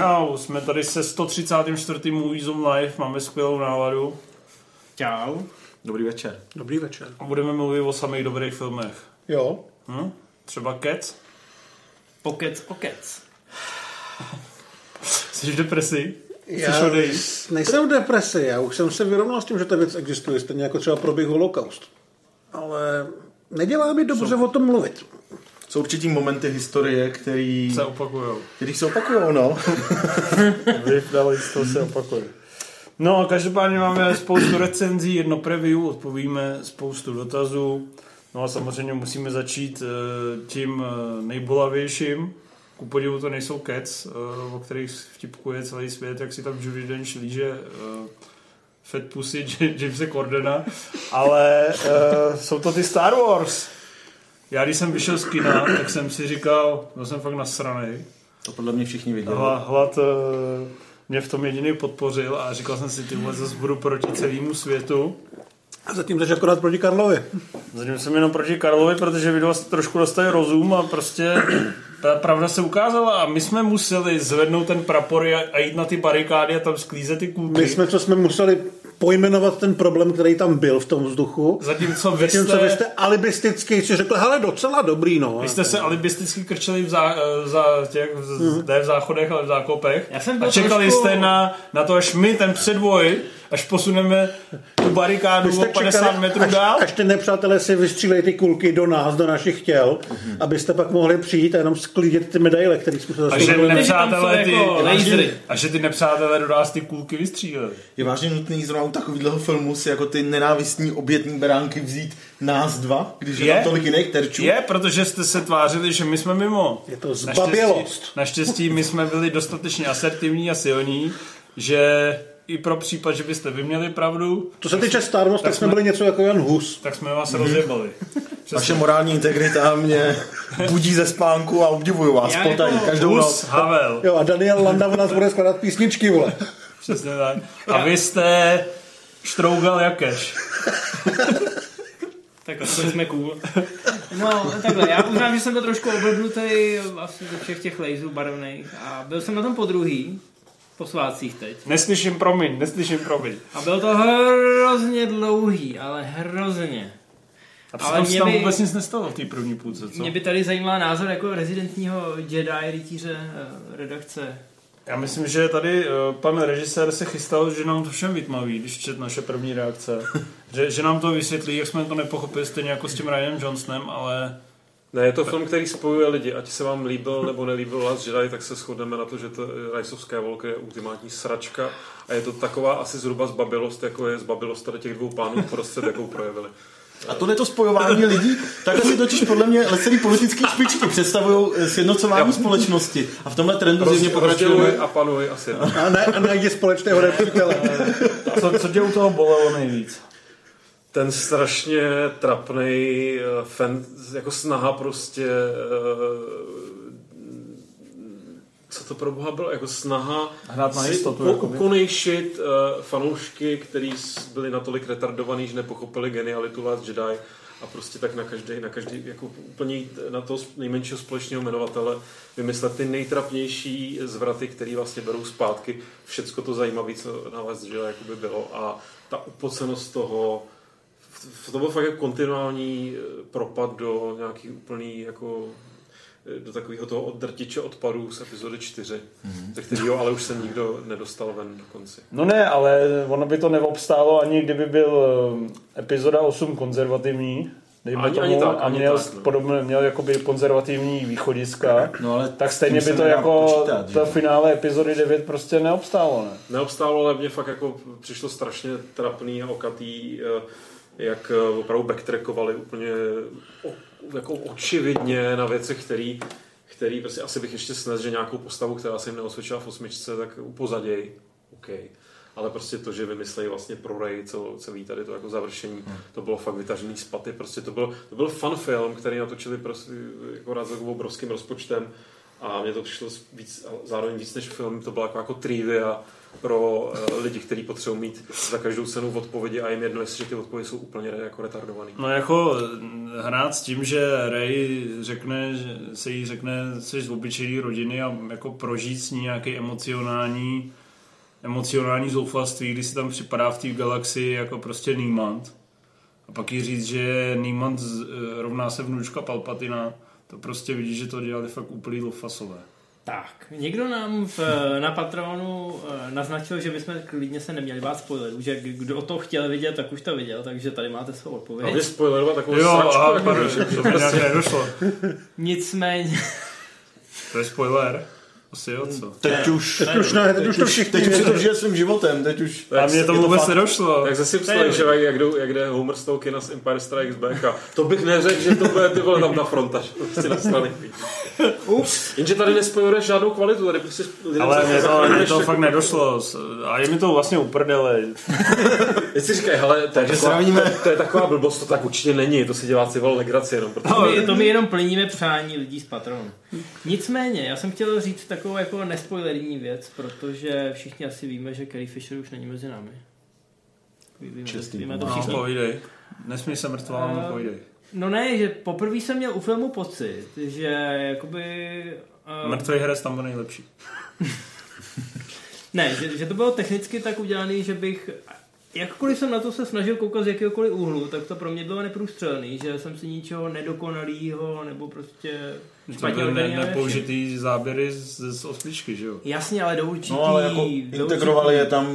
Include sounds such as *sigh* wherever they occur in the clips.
Čau, jsme tady se 134. Movie Zoom Live, máme skvělou náladu Čau. Dobrý večer. Dobrý večer. a budeme mluvit o samých dobrých filmech. Jo, Hm? Třeba Cats? Pokec, pokec. *laughs* Jsi v depresi? já nejsem v depresi, já už jsem se vyrovnal s tím, že ta věc existuje, stejně jako třeba proběh holokaust. Ale nedělá mi dobře o tom mluvit. Jsou určitý momenty historie, který, Se opakujou. který se opakují, no. *laughs* Vypdali z toho se opakuje. No a každopádně máme spoustu recenzí, jedno preview, odpovíme spoustu dotazů. No a samozřejmě musíme začít eh, tím eh, nejbolavějším. Ku podivu to nejsou Cats, eh, o kterých vtipkuje celý svět, jak si tam Judy Dench líže Fat Pussy Jamesa Cordena, ale jsou to ty Star Wars. Já když jsem vyšel z kina, tak jsem si říkal, byl jsem fakt nasranej, To podle mě všichni viděli. Hla, hlad mě v tom jediný podpořil a říkal jsem si, ty vole, zase budu proti celému světu. A zatím jdeš akorát proti Karlovi. Zatím jsem jenom proti Karlovi, protože vy dost trošku dostali rozum a prostě ta pravda se ukázala a my jsme museli zvednout ten prapor a, jít na ty barikády a tam sklízet ty kulky. My jsme, co jsme museli pojmenovat ten problém, který tam byl v tom vzduchu. Zatímco vy Zatímco jste, vy jste alibisticky si řekli, hele, docela dobrý, no. vy jste se alibisticky krčeli v, zá, eh, za těch, v, Mhm. ne v záchodech, ale v zákopech. Já jsem a čekali trošku- jste na, na to, až my ten předvoj, až posuneme tu barikádu o jste 50 čekali, metrů až, dál. až ty nepřátelé si vystřílejí ty kulky do nás, do našich těl, abyste pak mohli přijít a jenom sklídět ty medaile, které jsme se A že zasloužili. nepřátelé tam ty, jako a že ty nepřátelé do nás ty kulky vystříleli. Je vážně nutný zrovna u takového filmu si jako ty nenávistní obětní beránky vzít nás dva, když je, Je? tam tolik jiných terčů. Je, protože jste se tvářili, že my jsme mimo. Je to Naštěstí, zbabělost. naštěstí my jsme byli dostatečně asertivní a silní, že i pro případ, že byste vy měli pravdu, Co se týče Star Wars, tak, tak jsme jsme- byli něco jako Jan Hus. tak jsme vás rozjebali. *laughs* Vaše morální integrita mě *laughs* budí ze spánku a obdivuju vás Já potají jako každou Hus, noc. Havel. Jo, a Daniel Landa v nás bude skládat písničky, vole. *laughs* Přesně tak. A vy jste štrougal jakeš. *laughs* Tak to jsme cool. No, takhle, já uznám, že jsem byl trošku oblbnutý asi ze všech těch laserů barevných a byl jsem na tom po druhý, po svátcích teď. Neslyším promiň, neslyším promiň. A bylo to hrozně dlouhý, ale hrozně. A Ale přitom se mě tam by- vůbec nic nestalo v té první půlce, co? Mě by tady zajímal názor jako rezidentního Jedi, rytíře eh, redakce. Já myslím, že tady uh, pan režisér se chystal, že nám to všem vytmaví, když čet naše první reakce. *laughs* že, že nám to vysvětlí, jak jsme to nepochopili, stejně jako s tím Ryanem Johnsonem, ale Ne, je to film, který spojuje lidi. Ať se vám líbil nebo nelíbil Last Jedi, tak se shodneme na to, že to Rise of Skywalker je ultimátní sračka a je to taková asi zhruba zbabilost, jako je zbabilost tady těch dvou pánů prostřed, jakou projevili. A tohle to spojování lidí, *laughs* tak si totiž podle mě celý politické špičky představují eh, sjednocování společnosti. A v tomhle trendu zjevně Rozděluj pokračujeme. a panuj asi. A, ne, a najdi společného nepřítele. co, co tě u toho bolelo nejvíc? Ten strašně trapný fan, jako snaha prostě eh, co to pro boha bylo, jako snaha Hrát na si jistotu, jakoby. ukonejšit uh, fanoušky, kteří byli natolik retardovaní, že nepochopili genialitu Last Jedi a prostě tak na každý, na každý jako úplně jít na toho nejmenšího společného jmenovatele vymyslet ty nejtrapnější zvraty, které vlastně berou zpátky všecko to zajímavé, co na Last Jedi jakoby bylo a ta upocenost toho to byl fakt jako kontinuální eh, propad do nějaký úplný jako do takového toho oddrtiče odpadů z epizody 4, mm-hmm. ze kterého ale už se nikdo nedostal ven do konci. No ne, ale ono by to neobstálo ani kdyby byl eh, epizoda 8 konzervativní, dejme Ani- tomu, ani tak, a ani měl, tak, no. podobně, měl jakoby konzervativní východiska, No ale tak stejně by to jako počítat, že? to finále epizody 9 prostě neobstálo, ne? Neobstálo, ale mně fakt jako přišlo strašně trapný a okatý, eh, jak eh, opravdu backtrackovali úplně jako očividně na věcech, který, který prostě asi bych ještě snes, že nějakou postavu, která se jim neosvědčila v osmičce, tak upozaděj. OK. Ale prostě to, že vymyslejí vlastně pro Ray cel, celý tady to jako završení, Hmm. to bylo fakt vytažený z paty. Prostě to byl, to byl fun film, který natočili prostě, jako s obrovským rozpočtem A mně to přišlo víc, zároveň víc než film, to byla jako, jako trivia pro uh, lidi, kteří potřebují mít za každou cenu odpovědi a jim jedno, jestli ty odpovědi jsou úplně jako retardovaný. No jako hrát s tím, že Ray řekne, že se jí řekne, jsi z obyčejné rodiny a jako prožít s ní nějaký emocionální emocionální zoufalství, když si tam připadá v té galaxii jako prostě Niemand. A pak jí říct, že Niemand eh, rovná se vnučka Palpatina, to prostě vidíš, že to dělali fakt úplný lofasové. Tak, někdo nám v, na Patronu eh, naznačil, že bychom klidně se neměli bát spoilerů, že kdo to chtěl vidět, tak už to viděl, takže tady máte svou odpověď. A vy spoilerovat takovou Jo, sračku, jako, pardon, že- to mi nějak nedošlo. Nicméně, To je spoiler? Asi jo, co? Teď už, Teď už ne, teď už to všichni teď už si to žije svým životem, teď už... A mně to vůbec nedošlo. Tak ze Simpsonovi, že jak, jak, jdou, jak jde Homer z toho kina z Empire Strikes Back a to bych neřekl, že to bude ty vole tam ta fronta, že prostě na straně. Ups. Jenže tady nespojuješ žádnou kvalitu, tady prostě Ale mě to, mě to fakt nedošlo. A je mi to vlastně uprdele. *laughs* Teď si říkají, hele, to je, Takže taková, to je taková blbost, to tak určitě není, to si dělá civil legraci jenom, protože to my, to my jenom plníme přání lidí z Patronu. Nicméně, já jsem chtěl říct takovou jako nespoilerní věc, protože všichni asi víme, že Carrie Fisher už není mezi námi. Ví- Víme, Čestný víme to No, povídej. Nesmí se mrtvá, no, Eh, povídej. No ne, že poprvé jsem měl u filmu pocit, že jakoby... Uh, Mrtvý herec tam byl nejlepší. *laughs* Ne, že, že to bylo technicky tak udělané, že bych, jakkoliv jsem na to se snažil koukat z jakéhokoliv úhlu, tak to pro mě bylo neprůstřelný, že jsem si ničeho nedokonalýho, nebo prostě to špatně ne, nepoužitý záběry z, z osmičky, že jo? Jasně, ale do určitý... No ale jako do integrovali je tam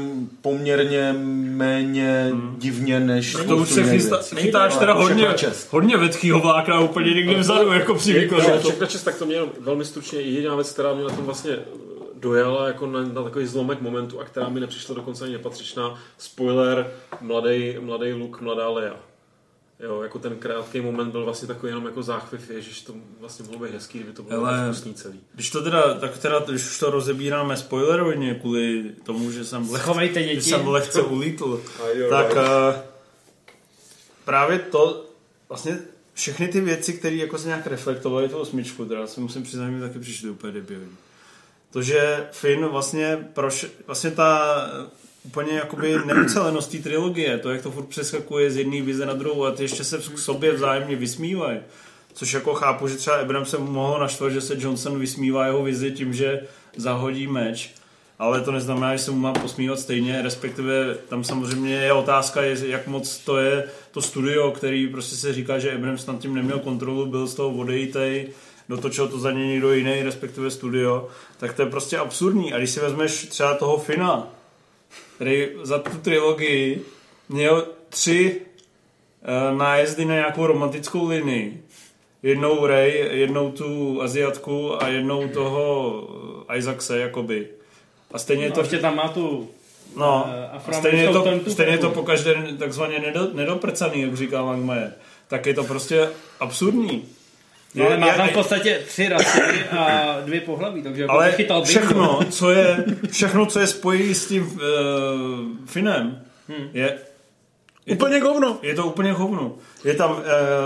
poměrně méně divně než To už spoustu se věcí. chytáš to- teda hodně, čest. hodně vetchýho vlákna úplně někde vzadu, jako při výkonu. Ale všechno čas, tak to mě jenom velmi stručně jediná věc, která mě na tom vlastně dojela jako na, na takový zlomek momentu a která mi nepřišla dokonce ani nepatřičná. Spoiler, mladý, mladý Luke, mladá Leia. Jo, jako ten krátký moment byl vlastně takový jenom jako záchvěv, ježiš, to vlastně mohlo být hezký, kdyby to bylo Ale- Ale... vkusný celý. Když to teda, tak teda, když už to rozebíráme spoilerovně kvůli tomu, že jsem, leh, Schovejte že děti. jsem lehce ulítl, tak uh, právě to, vlastně všechny ty věci, které jako se nějak reflektovaly tu osmičku, teda si musím přiznat, že mi taky přišly úplně debilní. To, že Finn vlastně, proš, vlastně ta eh, úplně jakoby neucelenost té trilogie, to, jak to furt přeskakuje z jedné vize na druhou a ty ještě se k sobě vzájemně vysmívají. Což jako chápu, že třeba Abrams se mohl naštvat, že se Johnson vysmívá jeho vizi tím, že zahodí meč, ale to neznamená, že se mu má posmívat stejně, respektive tam samozřejmě je otázka, jak moc to je to studio, který prostě se říká, že Abrams nad tím neměl kontrolu, byl z toho odejitej, dotočil to za ně někdo jiný, respektive studio, tak to je prostě absurdní. A když si vezmeš třeba toho Fina, který za tu trilogii měl tři uh, nájezdy na nějakou romantickou linii, jednou Ray, jednou tu Aziatku a jednou toho eh, Isaacse, jakoby. A stejně No, to... ještě tam má tu No, eh, a stejně je to, stejně je to tentu. po každé takzvaně nedo, nedoprcaný, jak říká Langmajer. Tak je to prostě absurdní. No, ale Je- má je- tam v podstatě tři rasy a dvě pohlaví, takže jako ale chytal bingo. všechno, co je, všechno, co je spojí s tím uh, Finem, Hmm. je, Úplně govno. je to úplně hovno. Je tam uh,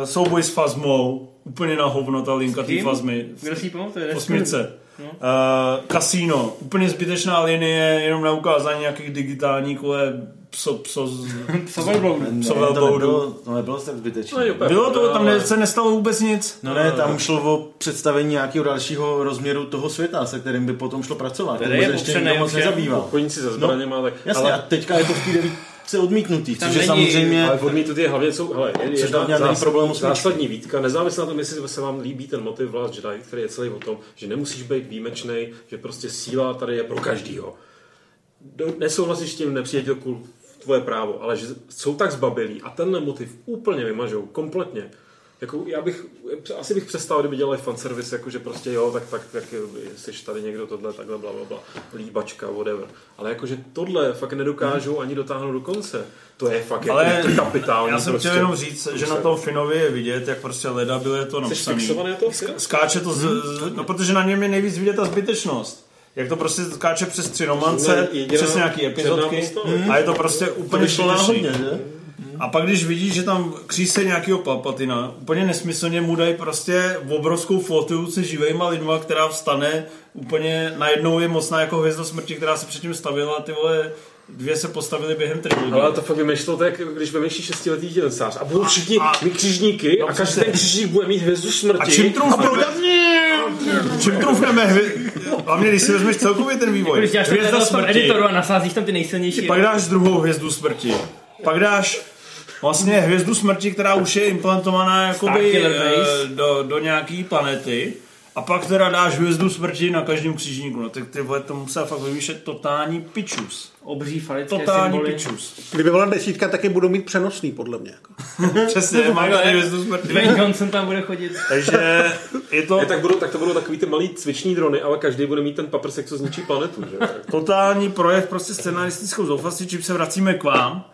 souboj s Fazmou, úplně na hovno ta linka té? Fazmy. Kdo si pamatuje? Osmice. No. Uh, kasíno, úplně zbytečná linie, jenom na ukázání nějakých digitálních kole pso, pso, z- Co velbloudu. Ne, Co to nebylo, to nebylo tak zbytečné. No, je Bylo to, tam ne, ale- se nestalo vůbec nic. No ne, tam šlo o představení nějakého dalšího rozměru toho světa, se kterým by potom šlo pracovat. Tady je se ještě nikdo moc nezabýval. Obchodníci se zbraněma, tak... Jasně, ale, a teďka je to v té devítce odmítnutý, Tam což je samozřejmě... ale odmítnut je hlavně, co, hele, je, Což jedna tam zás- problém osmičky. zásadní výtka, nezávisle na tom, jestli se vám líbí ten motiv Last Jedi, který je celý o tom, že nemusíš být výjimečný, že prostě síla tady je pro každýho. Do- Nesouhlasíš s tím, nepřijde to cool, tvoje právo, ale že jsou tak zbabělí a tenhle motiv úplně vymažou, kompletně. Jako já bych, asi bych přestal, kdyby dělali fanservice, jako že prostě jo, tak, tak, tak jsi tady někdo tohle, takhle, bla, bla, bla, líbačka, whatever. Ale jakože tohle fakt nedokážou ani dotáhnout do konce. To je fakt Ale jako kapitální. Já jsem prostě. chtěl jenom říct, že na tom Finovi je vidět, jak prostě leda bylo je to Jsi napsaný. fixovaný na to? Skáče to, z, z, no protože na něm je nejvíc vidět ta zbytečnost. Jak to prostě skáče přes tři romance, přes nějaký epizodky postava. a je to prostě To úplně náhodně, že? A pak když vidíš, že tam kříse nějakého Palpatina, úplně nesmyslně mu dají prostě obrovskou flotilu se živejma lidma, která vstane úplně najednou je mocná jako hvězda smrti, která se předtím stavila, ty vole, dvě se postavily během trilogii. Ale to fakt vymýšlel, to jak když vymýšlíš šestiletý dělnicář a budou všichni a- mít křižníky a každý ten křižník bude mít hvězdu smrti. A čím trůfneme, čím trůfneme hvě... Hlavně, když si vezmeš celkově ten vývoj. Když děláš Hvězda smrti, editoru a nasázíš tam ty nejsilnější. pak dáš druhou hvězdu smrti. Pak dáš vlastně hvězdu smrti, která už je implantovaná jakoby eh, do, do nějaký planety. A pak teda dáš hvězdu smrti na každém křížníku. No tak ty vole, to musel fakt vymýšlet totální pičus. Obří falické Totální symboly. pičus. Kdyby byla desítka, taky budou mít přenosný, podle mě. Jako. *laughs* Přesně, *laughs* mám tady hvězdu smrti. Dwayne Johnson tam bude chodit. Takže je to Ne, tak, budou, tak to budou takový ty malý cviční drony, ale každý bude mít ten paprsek, co zničí planetu. Že? totální projev prostě scenaristickou zoufalství, čím se vracíme k vám.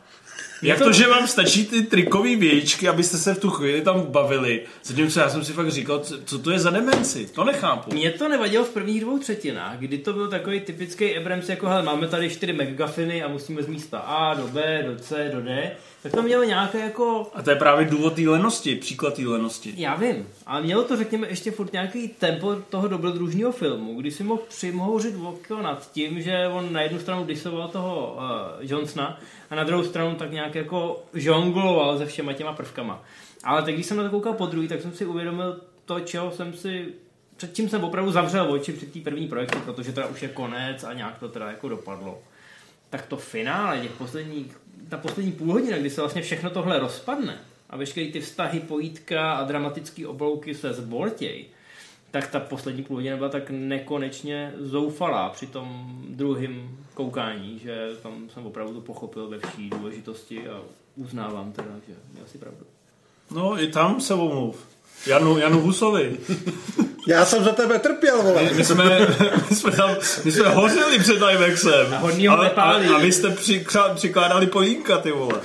Jak to- to, že vám stačí ty trikový vějíčky, abyste se v tu chvíli tam bavili. Zatímco já jsem si fakt říkal, co, to je za demenci? To nechápu. Mně to nevadilo v prvních dvou třetinách, kdy to byl takový typický Abrams, jako hele, máme tady čtyři McGuffiny a musíme z místa A do B, do C, do D. Tak to mělo nějaké jako A to je právě důvod té lenosti, příklad té lenosti. Já vím, ale mělo to, řekněme, ještě furt nějaký tempo toho dobrodružního filmu, kdy si mohl přimhouřit oko nad tím, že on na jednu stranu disoval toho uh, Johnsona a na druhou stranu tak nějak jako žongloval se všema těma prvkama. Ale teď, když jsem na to koukal po druhý, tak jsem si uvědomil to, čeho jsem si před čím jsem opravdu zavřel oči při té první projekci, protože teda už je konec a nějak to teda jako dopadlo. Tak to finále těch posledních, ta poslední půl hodina, kdy se vlastně všechno tohle rozpadne a veškeré ty vztahy, pojítka a dramatické oblouky se zbortěj, tak ta poslední půl hodina byla tak nekonečně zoufalá při tom druhém koukání, že tam jsem opravdu to pochopil ve vší důležitosti a uznávám teda, že měl si pravdu. No i tam se omluv. Janu, Janu Husovi. *laughs* Já jsem za tebe trpěl, vole. My jsme, my jsme, tam, my jsme hořeli před IMAXem. A hodně ho a, a, a vy jste přikládali polínka, ty vole.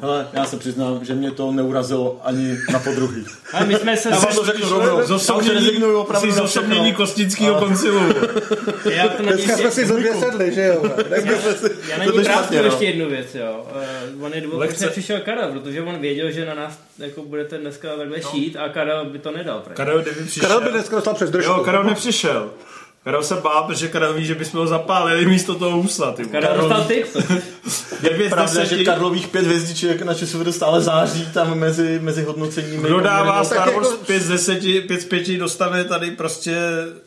Hele, já se přiznám, že mě to neurazilo ani na podruhý. Ale my jsme se... Já vám to řeknu rovnou. Zosobnění, Kostického koncilu. já to na něj Dneska jsme si zodvě sedli, že jo? Dneska jsme si... Já na To něj prásknu no. ještě jednu věc, jo. Uh, on je důvod, proč nepřišel Karel, protože on věděl, že na nás jako budete dneska vedle šít a Karel by to nedal. Karel, kdyby přišel. Karel by dneska dostal přes držku. Jo, Karel nepřišel. Karel se bál, protože Karel ví, že bychom ho zapálili místo toho husla. Ty. Karel dostal tip. *laughs* Z Pravda, že. Karlových pět hvězdiček na ČSFD stále září tam mezi, mezi hodnoceními. Kdo dává Tak Star Wars jako- 5 z 10, 5 z 5 dostane tady prostě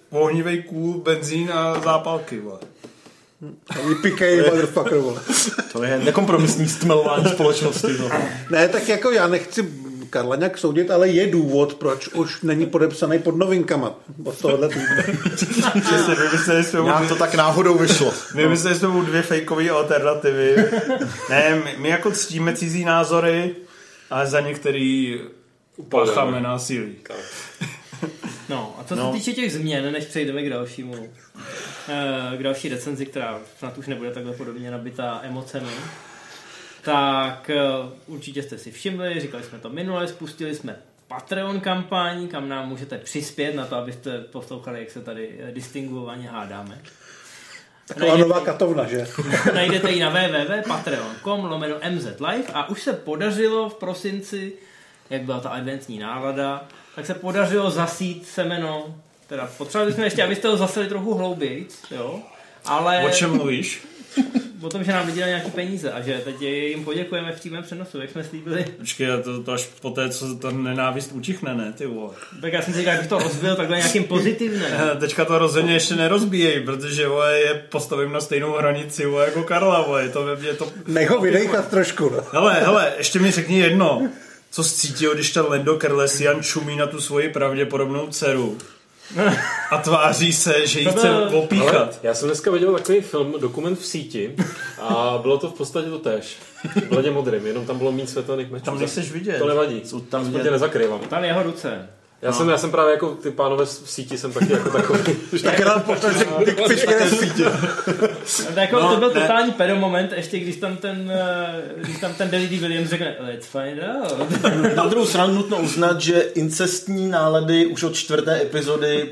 ohnivej kůl, benzín a zápalky. Vole. PK, *laughs* motherfucker, vole. To je nekompromisní stmelování společnosti. No. Ne, tak jako já nechci Karla nějak soudit, ale je důvod, proč už není podepsaný pod novinkama od tohohle týdne. *laughs* Přesně, vymysleli jsme mu, Nějak to tak náhodou vyšlo. vymysleli jsme mu dvě fejkové alternativy. *laughs* ne, my, my, jako ctíme cizí názory, ale za některý pácháme násilí. *laughs* No a co No. se týče těch změn, než přejdeme k dalšímu, eh, k další recenzi, která snad už nebude takhle podobně nabitá emocemi, tak eh, určitě jste si všimli, říkali jsme to minule, spustili jsme Patreon kampaň, kam nám můžete přispět na to, abyste poslouchali, jak se tady eh, distinguovaně hádáme. Taková nová katovna, že? *laughs* Najdete ji na www.patreon.com lomeno mzlive a už se podařilo v prosinci, jak byla ta adventní nálada, tak se podařilo zasít semeno, teda potřebovali jsme ještě, abyste ho zaseli trochu hlouběji, jo, ale O čem mluvíš? *laughs* o tom, že nám lidi dali nějaký peníze a že teď jim poděkujeme v přímém přenosu, jak jsme slíbili. Počkej, a to, to až po té, co ta nenávist utichne, ne, ty vole. Tak já jsem si říkal, jak bych to rozbil takhle nějakým pozitivním. Eh, Teďka to rozhodně ještě nerozbíjej, protože vole, je postavím na stejnou hranici vole, jako Karla, vole, to ve mně to... Nech ho vydejchat trošku, no. Hele, hele, ještě mi řekni jedno. Co cítil, když ten Lando Kerlesian čumí na tu svoji pravděpodobnou dceru a tváří se, že jí To chce byl- Ale opíchat. já jsem dneska viděl takový film, dokument v síti a bylo to v podstatě to tež. V ledě modrým, jenom tam bylo méně světelných mečů. Tam nechceš vidět. To nevadí, Jsou tam tam vidět. tě nezakrývám. Tam jeho ruce. Já, jsem, já jsem právě jako ty pánové v síti, jsem taky jako takový. Tak nám pošle, že dickpičky nesvítí. A to, jako, No, to byl ne. totální pedo moment, ještě když tam ten, eh, když tam ten D. Williams řekne, let's find out. *laughs* Na druhou stranu nutno uznat, že incestní nálady už od čtvrté epizody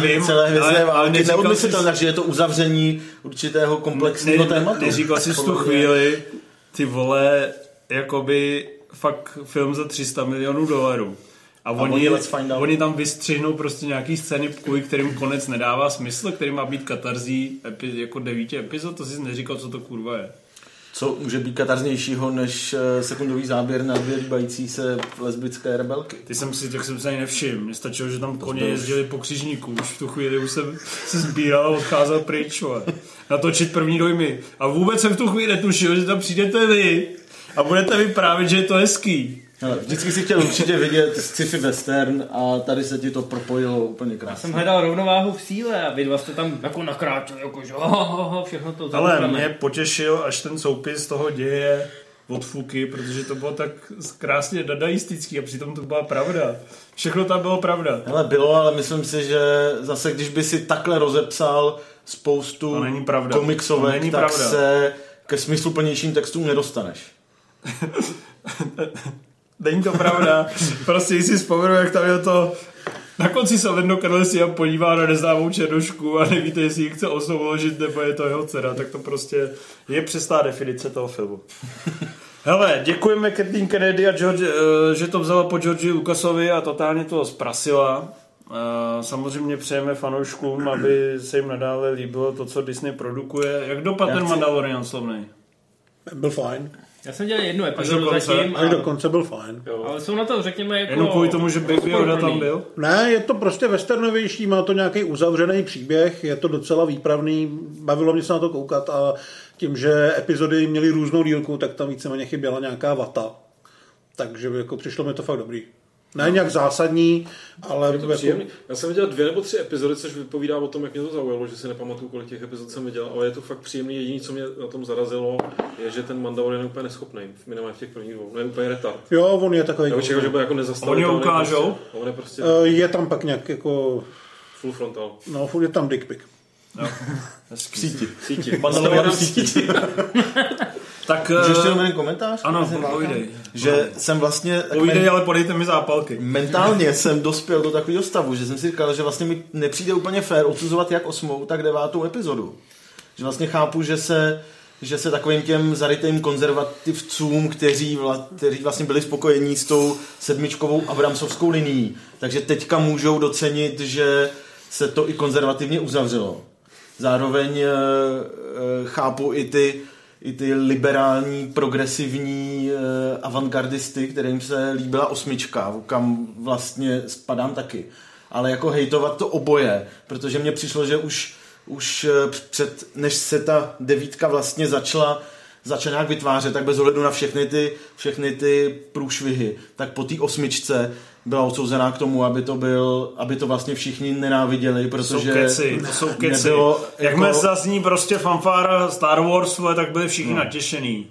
vím, celé hvězdné války. Neodmyslitelné, že je to uzavření určitého komplexního tématu. Neříkal jsi v tu chvíli, ty vole, jakoby fakt film za 300 milionů dolarů. A, oni, oni let's find out. oni tam vystřihnou prostě nějaký scény, kvůli kterým konec nedává smysl, který má být katarzí epi, jako devíti epizod, to jsi neříkal, co to kurva je. Co může být katarznějšího než eh, sekundový záběr na dvě líbající se lesbické rebelky? Ty jsem si, tak jsem se ani nevšiml. Mně stačilo, že tam koně jezdili po křižníku. Už v tu chvíli už jsem se sbíral a odcházel pryč. vole. Natočit první dojmy. A vůbec jsem v tu chvíli netušil, že tam přijdete vy a budete vyprávět, že je to hezký. Hele, vždycky si chtěl určitě vidět sci-fi western a tady se ti to propojilo úplně krásně. Jsem hledal rovnováhu v síle a vy dva jste tam jako nakráčeli, jako že ho, ho, ho, všechno to Ale mě potěšil až ten soupis toho děje od Fuky, protože to bylo tak krásně dadaistický a přitom to byla pravda. Všechno tam bylo pravda. Hele, bylo, ale myslím si, že zase, když by si takhle rozepsal spoustu To není pravda. komiksovek, To není tak pravda. se ke smysluplnějším textům nedostaneš. *laughs* Není to pravda. Prostě si vzpomenu, jak tam je to... Na konci se Lendo Calrissian podívá na neznámou černošku a nevíte, jestli ji chce osvobodit, nebo je to jeho dcera, tak to prostě je přesná definice toho filmu. Hele, děkujeme Kathleen Kennedy a George, eh, že to vzala po Georgi Lucasovi a totálně to zprasila. Eh, Samozřejmě přejeme fanouškům, aby se jim nadále líbilo to, co Disney produkuje. Jak dopadl ten chci- Mandalorian slavný? Byl fajn. Já jsem dělal jednu do epizodu konce. zatím, Až do a, konce byl fajn. ale jsou na to, řekněme, jako... Jenom kvůli tomu, že Baby Yoda tam byl? Ne, je to prostě westernovější, má to nějaký uzavřený příběh, je to docela výpravný, bavilo mě se na to koukat a tím, že epizody měly různou dílku, tak tam víceméně chyběla nějaká vata. Takže jako přišlo mi to fakt dobrý. Ne nějak zásadní, ale Je to jako, příjemný. Já jsem viděl dvě nebo tři epizody, což vypovídá o tom, jak mě to zaujalo, že si nepamatuju, kolik těch epizod jsem viděl, ale je to fakt příjemný. Jediné, co mě na tom zarazilo, je, že ten Mandalorian je úplně neschopný, minimálně v těch prvních dvou. No je úplně retard. jo, on je takový. Já očekával, že bude jako nezastavitelný. Oni ho ukážou? Prostě, on je prostě Eh, Je tam pak nějak jako, full frontal. no, je tam dick pic. *laughs* V síti. Síti. Mandalorian v síti. *laughs* Tak... Můžu ještě eh, jenom jeden komentář? Ano, povídej. Že jsem vlastně... Povídej, men- ale podejte mi zápalky. Mentálně jsem dospěl do takového stavu, že jsem si říkal, že vlastně mi nepřijde úplně fér odsuzovat jak osmou, tak devátou epizodu. Že vlastně chápu, že se že se takovým těm zarytým konzervativcům, kteří, vla, kteří vlastně byli spokojení s tou sedmičkovou Abramsovskou linií, takže teďka můžou docenit, že se to i konzervativně uzavřelo. Zároveň e, e, chápu i ty, i ty liberální, progresivní e, avantgardisty, kterým se líbila osmička, kam vlastně spadám taky. Ale jako hejtovat to oboje, protože mně přišlo, že už, už e, před, než se ta devítka vlastně začala začala nějak vytvářet, tak bez ohledu na všechny ty, všechny ty průšvihy, tak po té osmičce byla odsouzená k tomu, aby to byl, aby to vlastně všichni nenáviděli, To jsou protože keci, to jsou keci. nebylo Jakmile jako- zazní prostě fanfára Star Wars, tak byli všichni natěšený.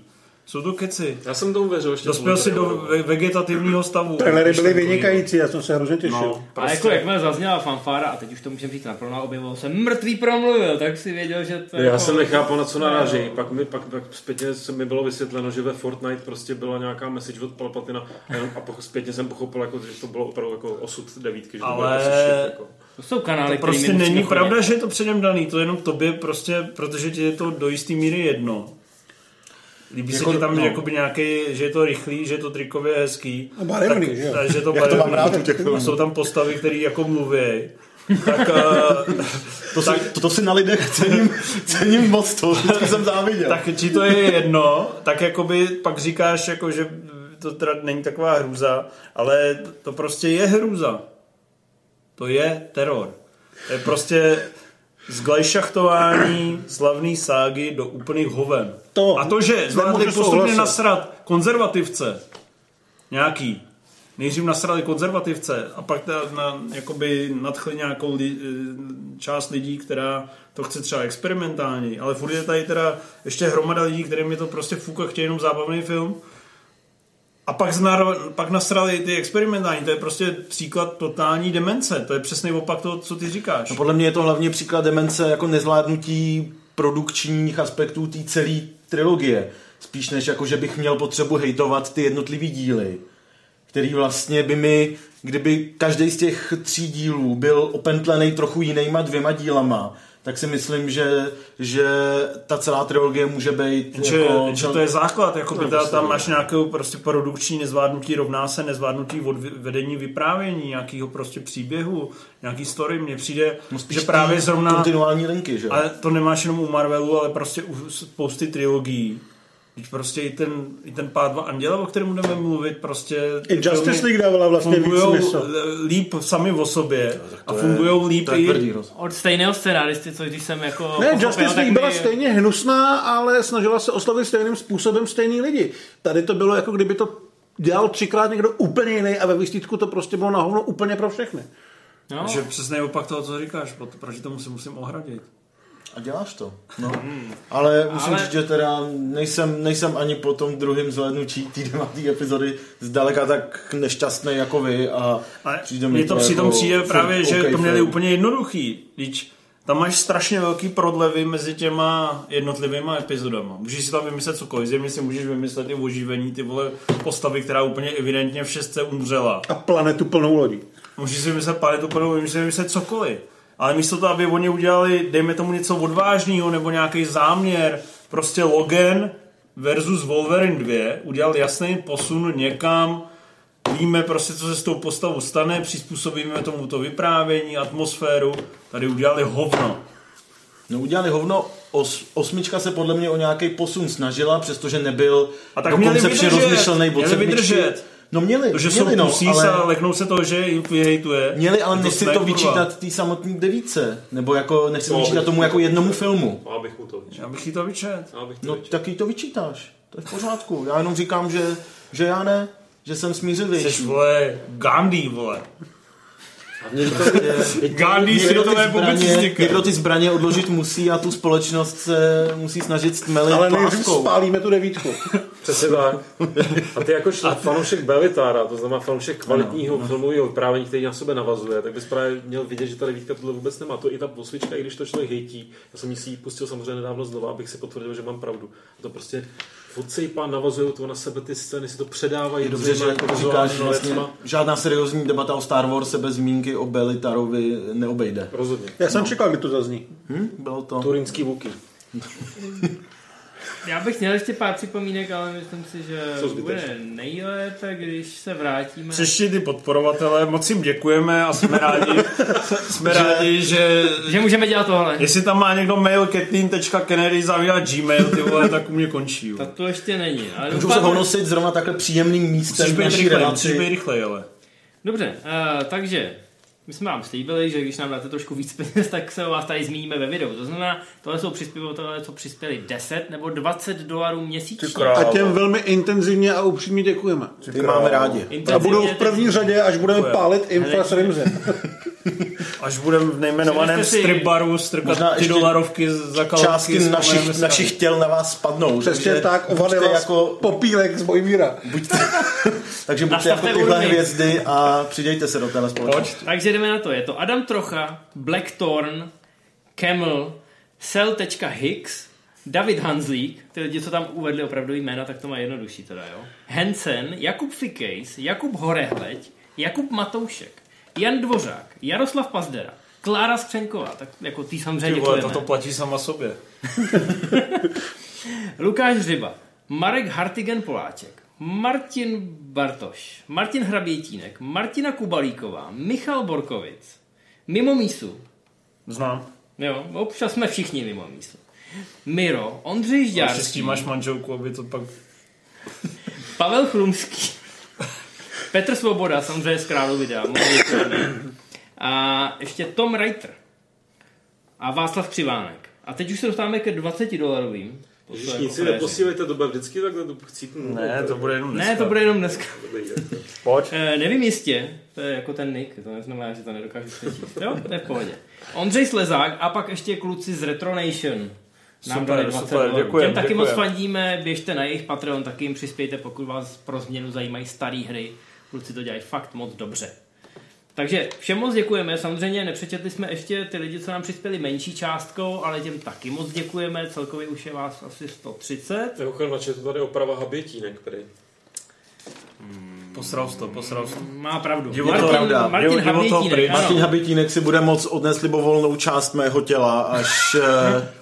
Jsou to keci. Já jsem tomu věřil ještě. Dospěl tomu si do vegetativního stavu. Trailery byly vynikající, já jsem se hrozně těšil. No, A jako prostě. jakmile zazněla fanfára, a teď už to můžeme říct naplno, objevil se mrtvý promluvil, tak si věděl, že to Já jako... jsem nechápal, na co naráží. Pak mi, pak, pak zpětně se mi bylo vysvětleno, že ve Fortnite prostě byla nějaká message od Palpatina a, jenom, a poch- zpětně jsem pochopil, jako, že to bylo opravdu jako osud devítky. Že to bylo Ale- prostě shit, jako. To jsou kanály, To prostě není pravda, že je to předem daný, to je jenom tobě prostě, protože ti je to do jisté míry jedno. Líbí Jako- se ti tam no. jakoby nějaký, že je to rychlý, že je to trikově hezký. A barevný, tak, že jo? a že je to *laughs* Jak to mám barevný. rád u těch filmů. A jsou tam postavy, které jako mluví. Tak, uh, *laughs* To, si, to, to si na lidech cením, cením moc, to vždycky jsem záviděl. tak či to je jedno, tak jakoby pak říkáš, jako, že to teda není taková hrůza, ale to prostě je hrůza. To je teror. To je prostě zglajšachtování slavný ságy do úplných hoven. To A to, že zvládli postupně nasrat konzervativce, nějaký, nejdřív nasrali konzervativce a pak na, na, jakoby nadchli nějakou li, eh, část lidí, která to chce třeba experimentální, ale furt je tady teda ještě hromada lidí, kterým je to prostě fuk a chtějí jenom zábavný film. A pak, znaro, pak nasrali ty experimentální, to je prostě příklad totální demence, to je přesně opak toho, co ty říkáš. No podle mě je to hlavně příklad demence jako nezvládnutí produkčních aspektů té celé trilogie. Spíš než jako, že bych měl potřebu hejtovat ty jednotlivý díly, který vlastně by mi, kdyby každý z těch tří dílů byl opentlený trochu jinýma dvěma dílama, tak si myslím, že, že ta celá trilogie může být Že, jako... že to je základ, jako by tam máš nějakou prostě produkční nezvládnutí rovná se nezvládnutí od vedení vyprávění, nějakého prostě příběhu, nějaký story, mně přijde, no, že právě zrovna, Kontinuální linky, že ale to nemáš jenom u Marvelu, ale prostě u spousty trilogií. Teď prostě i ten, i ten pád dva anděla, o kterém budeme mluvit, prostě... I Justice League dávala vlastně víc smysl. líp sami o sobě a To je- fungují líp to i... tvrdý roz. Od stejného scenáristy, což když jsem jako Ne, pochopil, Justice League byla stejně hnusná, ale snažila se oslovit stejným způsobem stejný lidi. Tady to bylo jako kdyby to dělal třikrát někdo úplně jiný a ve výsledku to prostě bylo na hovno úplně pro všechny. No, Že přesně opak toho, co říkáš, proto- proti tomu se musím ohradit. A děláš to. No. Ale musím Ale- říct, že teda nejsem, nejsem ani po tom druhém zhlédnutí té deváté epizody zdaleka tak nešťastný jako vy a Ale přijde mně to přitom jako přijde právě, že OK to měli film. úplně jednoduchý. Když tam máš strašně velký prodlevy mezi těma jednotlivýma epizodama. Můžeš si tam vymyslet cokoliv, zjevně si můžeš vymyslet i oživení ty vole postavy, která úplně evidentně v šestce umřela. A planetu plnou lodí. Můžeš si vymyslet paletu plnou, můžeš si vymyslet cokoliv. Ale místo toho, aby oni udělali, dejme tomu něco odvážného nebo nějaký záměr, prostě Logan versus Wolverine 2, udělal jasný posun někam, víme prostě, co se s tou postavou stane, přizpůsobíme tomu to vyprávění, atmosféru, tady udělali hovno. No udělali hovno, os, osmička se podle mě o nějaký posun snažila, přestože nebyl A tak do měli koncepčně vydržet, rozmyšlený od měli sedmičky. vydržet. No měli, To, že měli jsou no, pusís ale... a leknou se toho, že vyhejtuje. Měli, ale To nechci to vyčítat té samotné devíce, nebo jako nechci to vyčítat tomu jako jednomu filmu. Já bych mu to vyčetl. Já bych jí to vyčet. No vyčetl. tak jí to vyčítáš, to je v pořádku. Já jenom říkám, že, že já ne, že jsem Jsi smířivější. vole Gandhi, vole. Gandhi světové zbraně, publicistiky. někdo ty zbraně odložit musí a tu společnost se musí snažit stmelit Ale nejdřív láskou. spálíme tu devítku. Přesně tak. A ty jako šl- fanoušek Belitára, to znamená fanoušek kvalitního filmového vyprávění, který na sebe navazuje, tak bys právě měl vidět, že ta devítka tohle vůbec nemá. To i ta osvička, i když to člověk hejtí. Já jsem si ji pustil samozřejmě nedávno znova, abych si potvrdil, že mám pravdu. A to prostě odsejpá, navazují to na sebe ty scény, si to předávají. Je dobře, že jako říkáš, vlastně věcma. žádná seriózní debata o Star Wars se bez zmínky o Belitarovi neobejde. Rozhodně. Já jsem čekal, kdy to zazní. Hm? Bylo to. Turinský Vuky. *laughs* Já bych měl ještě pár připomínek, ale myslím si, že bude nejlépe, když se vrátíme. Přišli ty podporovatelé, moc jim děkujeme a jsme rádi, *laughs* jsme rádi, že Že můžeme dělat tohle. jestli tam má někdo mail ketin.kennedy.gmail, ty vole, tak u mě končí. jo. Tak to ještě není. Ale Můžu se honosit zrovna takhle příjemným Musíš místem v být naší rychlej, musíš být rychlej, ale. Dobře, uh, takže my jsme vám slíbili, že když nám dáte trošku víc peněz, tak se o vás tady zmíníme ve videu. To znamená, tohle jsou přispěvatelé, co přispěli 10 nebo 20 dolarů měsíčně. A těm velmi intenzivně a upřímně děkujeme. Ty máme rádi. A Intenzivně budou v první řadě, až budeme pálit infra s. *laughs* Až budeme v nejmenovaném Přineste si- strip baru strkat Možná ty dolarovky za kalotky. Částky našich, našich těl na vás spadnou. Přesně tak, ovady vás jako, popílek z Bojmíra. buďte, *laughs* takže buďte jako tyhle urny. hvězdy a přidejte se do téhle společnosti. Takže jdeme na to. Je to Adam Trocha, Blackthorn, Camel, Cell.Hicks, David Hanzlík, ty lidi, co tam uvedli opravdu jména, tak to má jednodušší teda, jo. Hansen, Jakub Fikejs, Jakub Horehleď, Jakub Matoušek, Jan Dvořák, Jaroslav Pazdera, Klára Skřenková, tak jako tý samozřejmě Ty vole, toto platí sama sobě. *laughs* Lukáš Hřiba, Marek Hartigen Poláček, Martin Bartoš, Martin Hrabětínek, Martina Kubalíková, Michal Borkovic, Mimo mísu, Znám. jo, občas jsme všichni mimo mísu, Miro, Ondřej Žďárský, máš manželku, aby to pak... *laughs* Pavel Chrumský, Petr Svoboda, samozřejmě z králu videa, moc děkujeme. a ještě Tom Reiter a Václav Křivánek. A teď už se dostáváme ke 20 dolarovým. Ježiš, jako nic si fréři. neposílejte, to bude vždycky takhle to chcít. Ne, to bude jenom Ne, to bude jenom dneska. *laughs* Pojď. E, nevím jistě, to je jako ten nick, to neznamená, že to nedokážu přečíst. Jo, to je v pohodě. Ondřej Slezák a pak ještě kluci z Retronation. Nám Super, dali 20 super, děkujem, Těm taky děkujem. moc fandíme, běžte na jejich Patreon, taky jim přispějte, pokud vás pro změnu zajímají staré hry. Kluci to dělají fakt moc dobře. Takže všem moc děkujeme. Samozřejmě nepřečetli jsme ještě ty lidi, co nám přispěli menší částkou, ale těm taky moc děkujeme. Celkově už je vás asi 130. Mimochodem, je to tady oprava habětínek, prý. Posral to, posral to. Má pravdu. To Martin, pravda. Martin to Habětínek. Martin Habitínek si bude moct odnést libovolnou část mého těla, až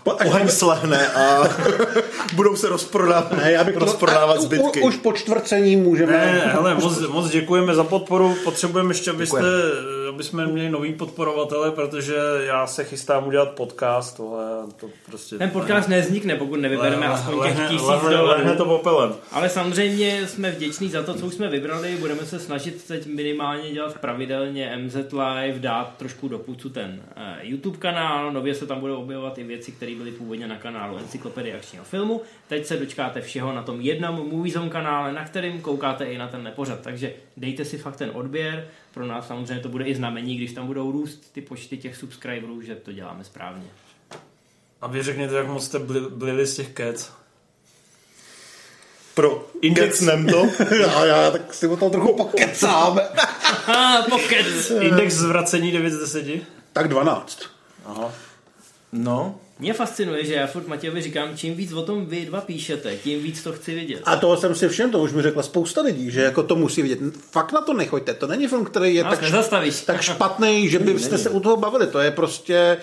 eh, oheň slehne a *laughs* budou se rozprodávat, Ne, já bych to- rozprodávat zbytky. U, už po čtvrcení můžeme... Ne, hele, moc, moc děkujeme za podporu. Potřebujeme ještě, abyste, aby jsme měli nový podporovatele, protože já se chystám udělat podcast, ale to prostě... Ten podcast neznikne, pokud nevybereme aspoň těch lehne, tisíc lehne, dolarů. lehne to popelem. Ale samozřejmě jsme vděční za to, co už jsme vybrali. Budeme se snažit teď minimálně dělat pravidelně MZ Live, dát trošku do pucu ten eh, YouTube kanál. Nově se tam budou objevovat i věci, které byly původně na kanálu Encyklopedie akčního filmu. Teď se dočkáte všeho na tom jednom Movie Zone kanále, na kterým koukáte i na ten nepořad. Takže dejte si fakt ten odběr. Pro nás samozřejmě to bude i znamení, když tam budou růst ty počty těch subscriberů, že to děláme správně. A vy řekněte, jak moc jste byli z těch kec. Pro indexnem to. *laughs* Já, já tak si o tom trochu pokecám. *laughs* Pokec! Index zvracení 9 z 10. tak 12. Aha. No, Mě fascinuje, že já furt Matějovi říkám, čím víc o tom vy dva píšete, tím víc to chci vidět. A toho jsem si všiml, to už mi řekla spousta lidí, že jako to musí vidět. Fakt na to nechoďte, to není film, který je Nás tak, nezastavíš. tak špatný, že byste se u toho bavili. To je prostě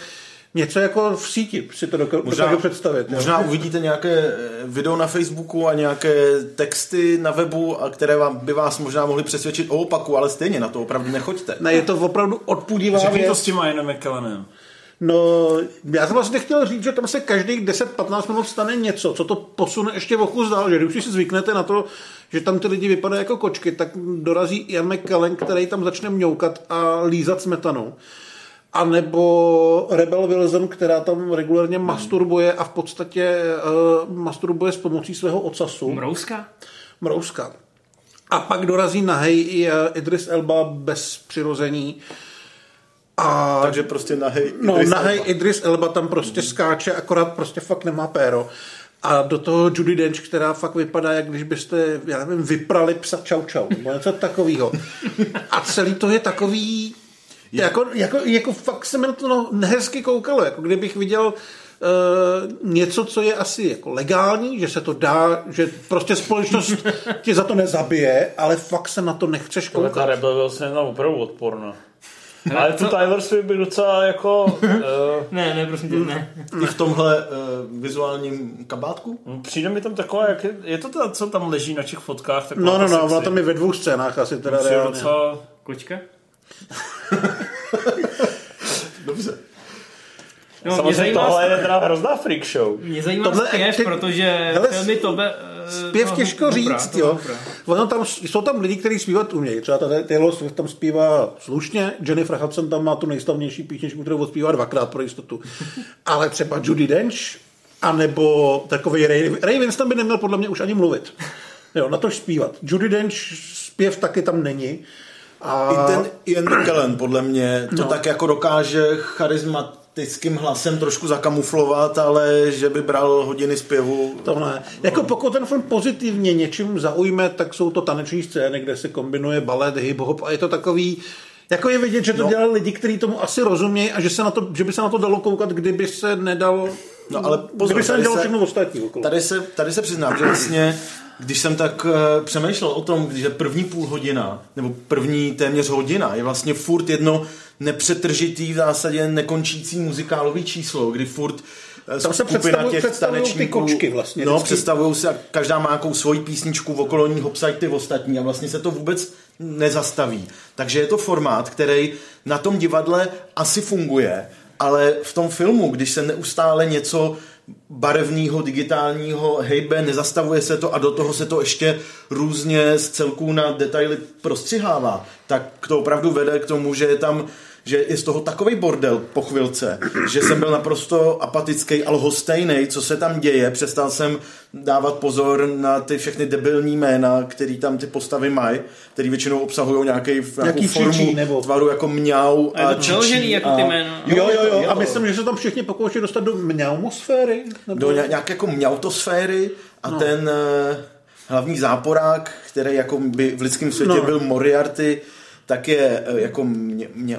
něco jako v síti, si to dokážu Možná- představit. jo. možná uvidíte nějaké eh, video na Facebooku a nějaké texty na webu, a které vám, by vás možná mohly přesvědčit o opaku, ale stejně na to opravdu nechoďte. Ne, je to opravdu odpudivá Řekni to s tím Ianem McKellanem. No, já jsem vlastně chtěl říct, že tam se každých 10-15 minut stane něco, co to posune ještě o kus dál, že když si zvyknete na to, že tam ty lidi vypadají jako kočky, tak dorazí Ian McKellen, který tam začne mňoukat a lízat smetanu. A nebo Rebel Wilson, která tam regulárně masturbuje a v podstatě uh, masturbuje s pomocí svého ocasu. Mrouska? Mrouska. A pak dorazí nahej i eh, Idris Elba bez přirození. A Takže prostě nahej. No, Idris nahej Elba. Idris Elba tam prostě skáče, akorát prostě fakt nemá péro. A do toho Judy Dench, která fakt vypadá, jak když byste, já nevím, vyprali psa čau čau, nebo něco takového. A celý to je takový, jako, jako, jako fakt se mi na to no, nehezky koukalo, jako kdybych viděl Uh, něco, co je asi jako legální, že se to dá, že prostě společnost *laughs* tě za to nezabije, ale fakt se na to nechceš Ale ta koukat. Rebel Wilson je opravdu odporná. Ale tu Tyler Swift bych docela jako... Uh, *laughs* Ne, ne, prosím tě, ne. I v tomhle uh, vizuálním kabátku? přijde mi tam taková, jak je, je to ta, co tam leží na těch fotkách? taková No, no, no, ona tam je ve dvou scénách asi teda Přijde reálně. docela... Kočka? *laughs* Dobře. No, mě Samozřejmě zajímá, tohle je teda hrozná freak show. mě zajímá Tohle- zpěv, ty- protože hele, filmy tobe... Zpěv toho těžko Hoopera, říct, jo. Hoopera. Ono tam, jsou tam lidi, kteří zpívat umějí. Třeba ta Taylor Swift tam zpívá slušně, Jennifer Hudson tam má tu nejslavnější písničku, kterou odspívá dvakrát pro jistotu. *laughs* Ale třeba Judy Dench, anebo takový Ray, Ray Winston by neměl podle mě už ani mluvit. Jo, na to zpívat. Judy Dench zpěv taky tam není. A I ten Ian McKellen podle mě to No. tak jako dokáže charismatickým hlasem trošku zakamuflovat, ale že by bral hodiny zpěvu. To ne. Jako pokud ten film pozitivně něčím zaujme, tak jsou to taneční scény, kde se kombinuje balet, hip-hop a je to takový, jako je vidět, že to No. dělali lidi, kteří tomu asi rozumějí a že, se na to, že by se na to dalo koukat, kdyby se nedal, No ale pozor, kdyby se se- všechno ostatní okolo. Tady se, tady se přiznám, že vlastně, když jsem tak uh, přemýšlel o tom, že první půl hodina, nebo první téměř hodina, je vlastně furt jedno nepřetržitý, v zásadě nekončící muzikálový číslo, kdy furt eh, Tam se skupina představují- těch představují ty kočky vlastně No, představují se, a každá má nějakou svoji písničku, okolo ní hopsají ty ostatní a vlastně se to vůbec nezastaví. Takže je to formát, který na tom divadle asi funguje, ale v tom filmu, když se neustále něco barevného, digitálního hejbe, nezastavuje se to a do toho se to ještě různě z celků na detaily prostřihává, tak to opravdu vede k tomu, že je tam že je z toho takový bordel po chvilce, že jsem byl naprosto apatický a lhostejný, co se tam děje. Přestal jsem dávat pozor na ty všechny debilní jména, který tam ty postavy mají, který většinou obsahují nějaký, nějakou Nějaký formu čičí, nebo- tvaru jako mňau A to přeložený jako ty jména. Jo, jo, jo, je a myslím, že se tam všichni pokouší dostat do mňaumosféry. Nebo... do ně- nějaké jako mňautosféry a no. ten uh, hlavní záporák, který jako by v lidském světě No. byl Moriarty, tak je uh, jako mě, mě,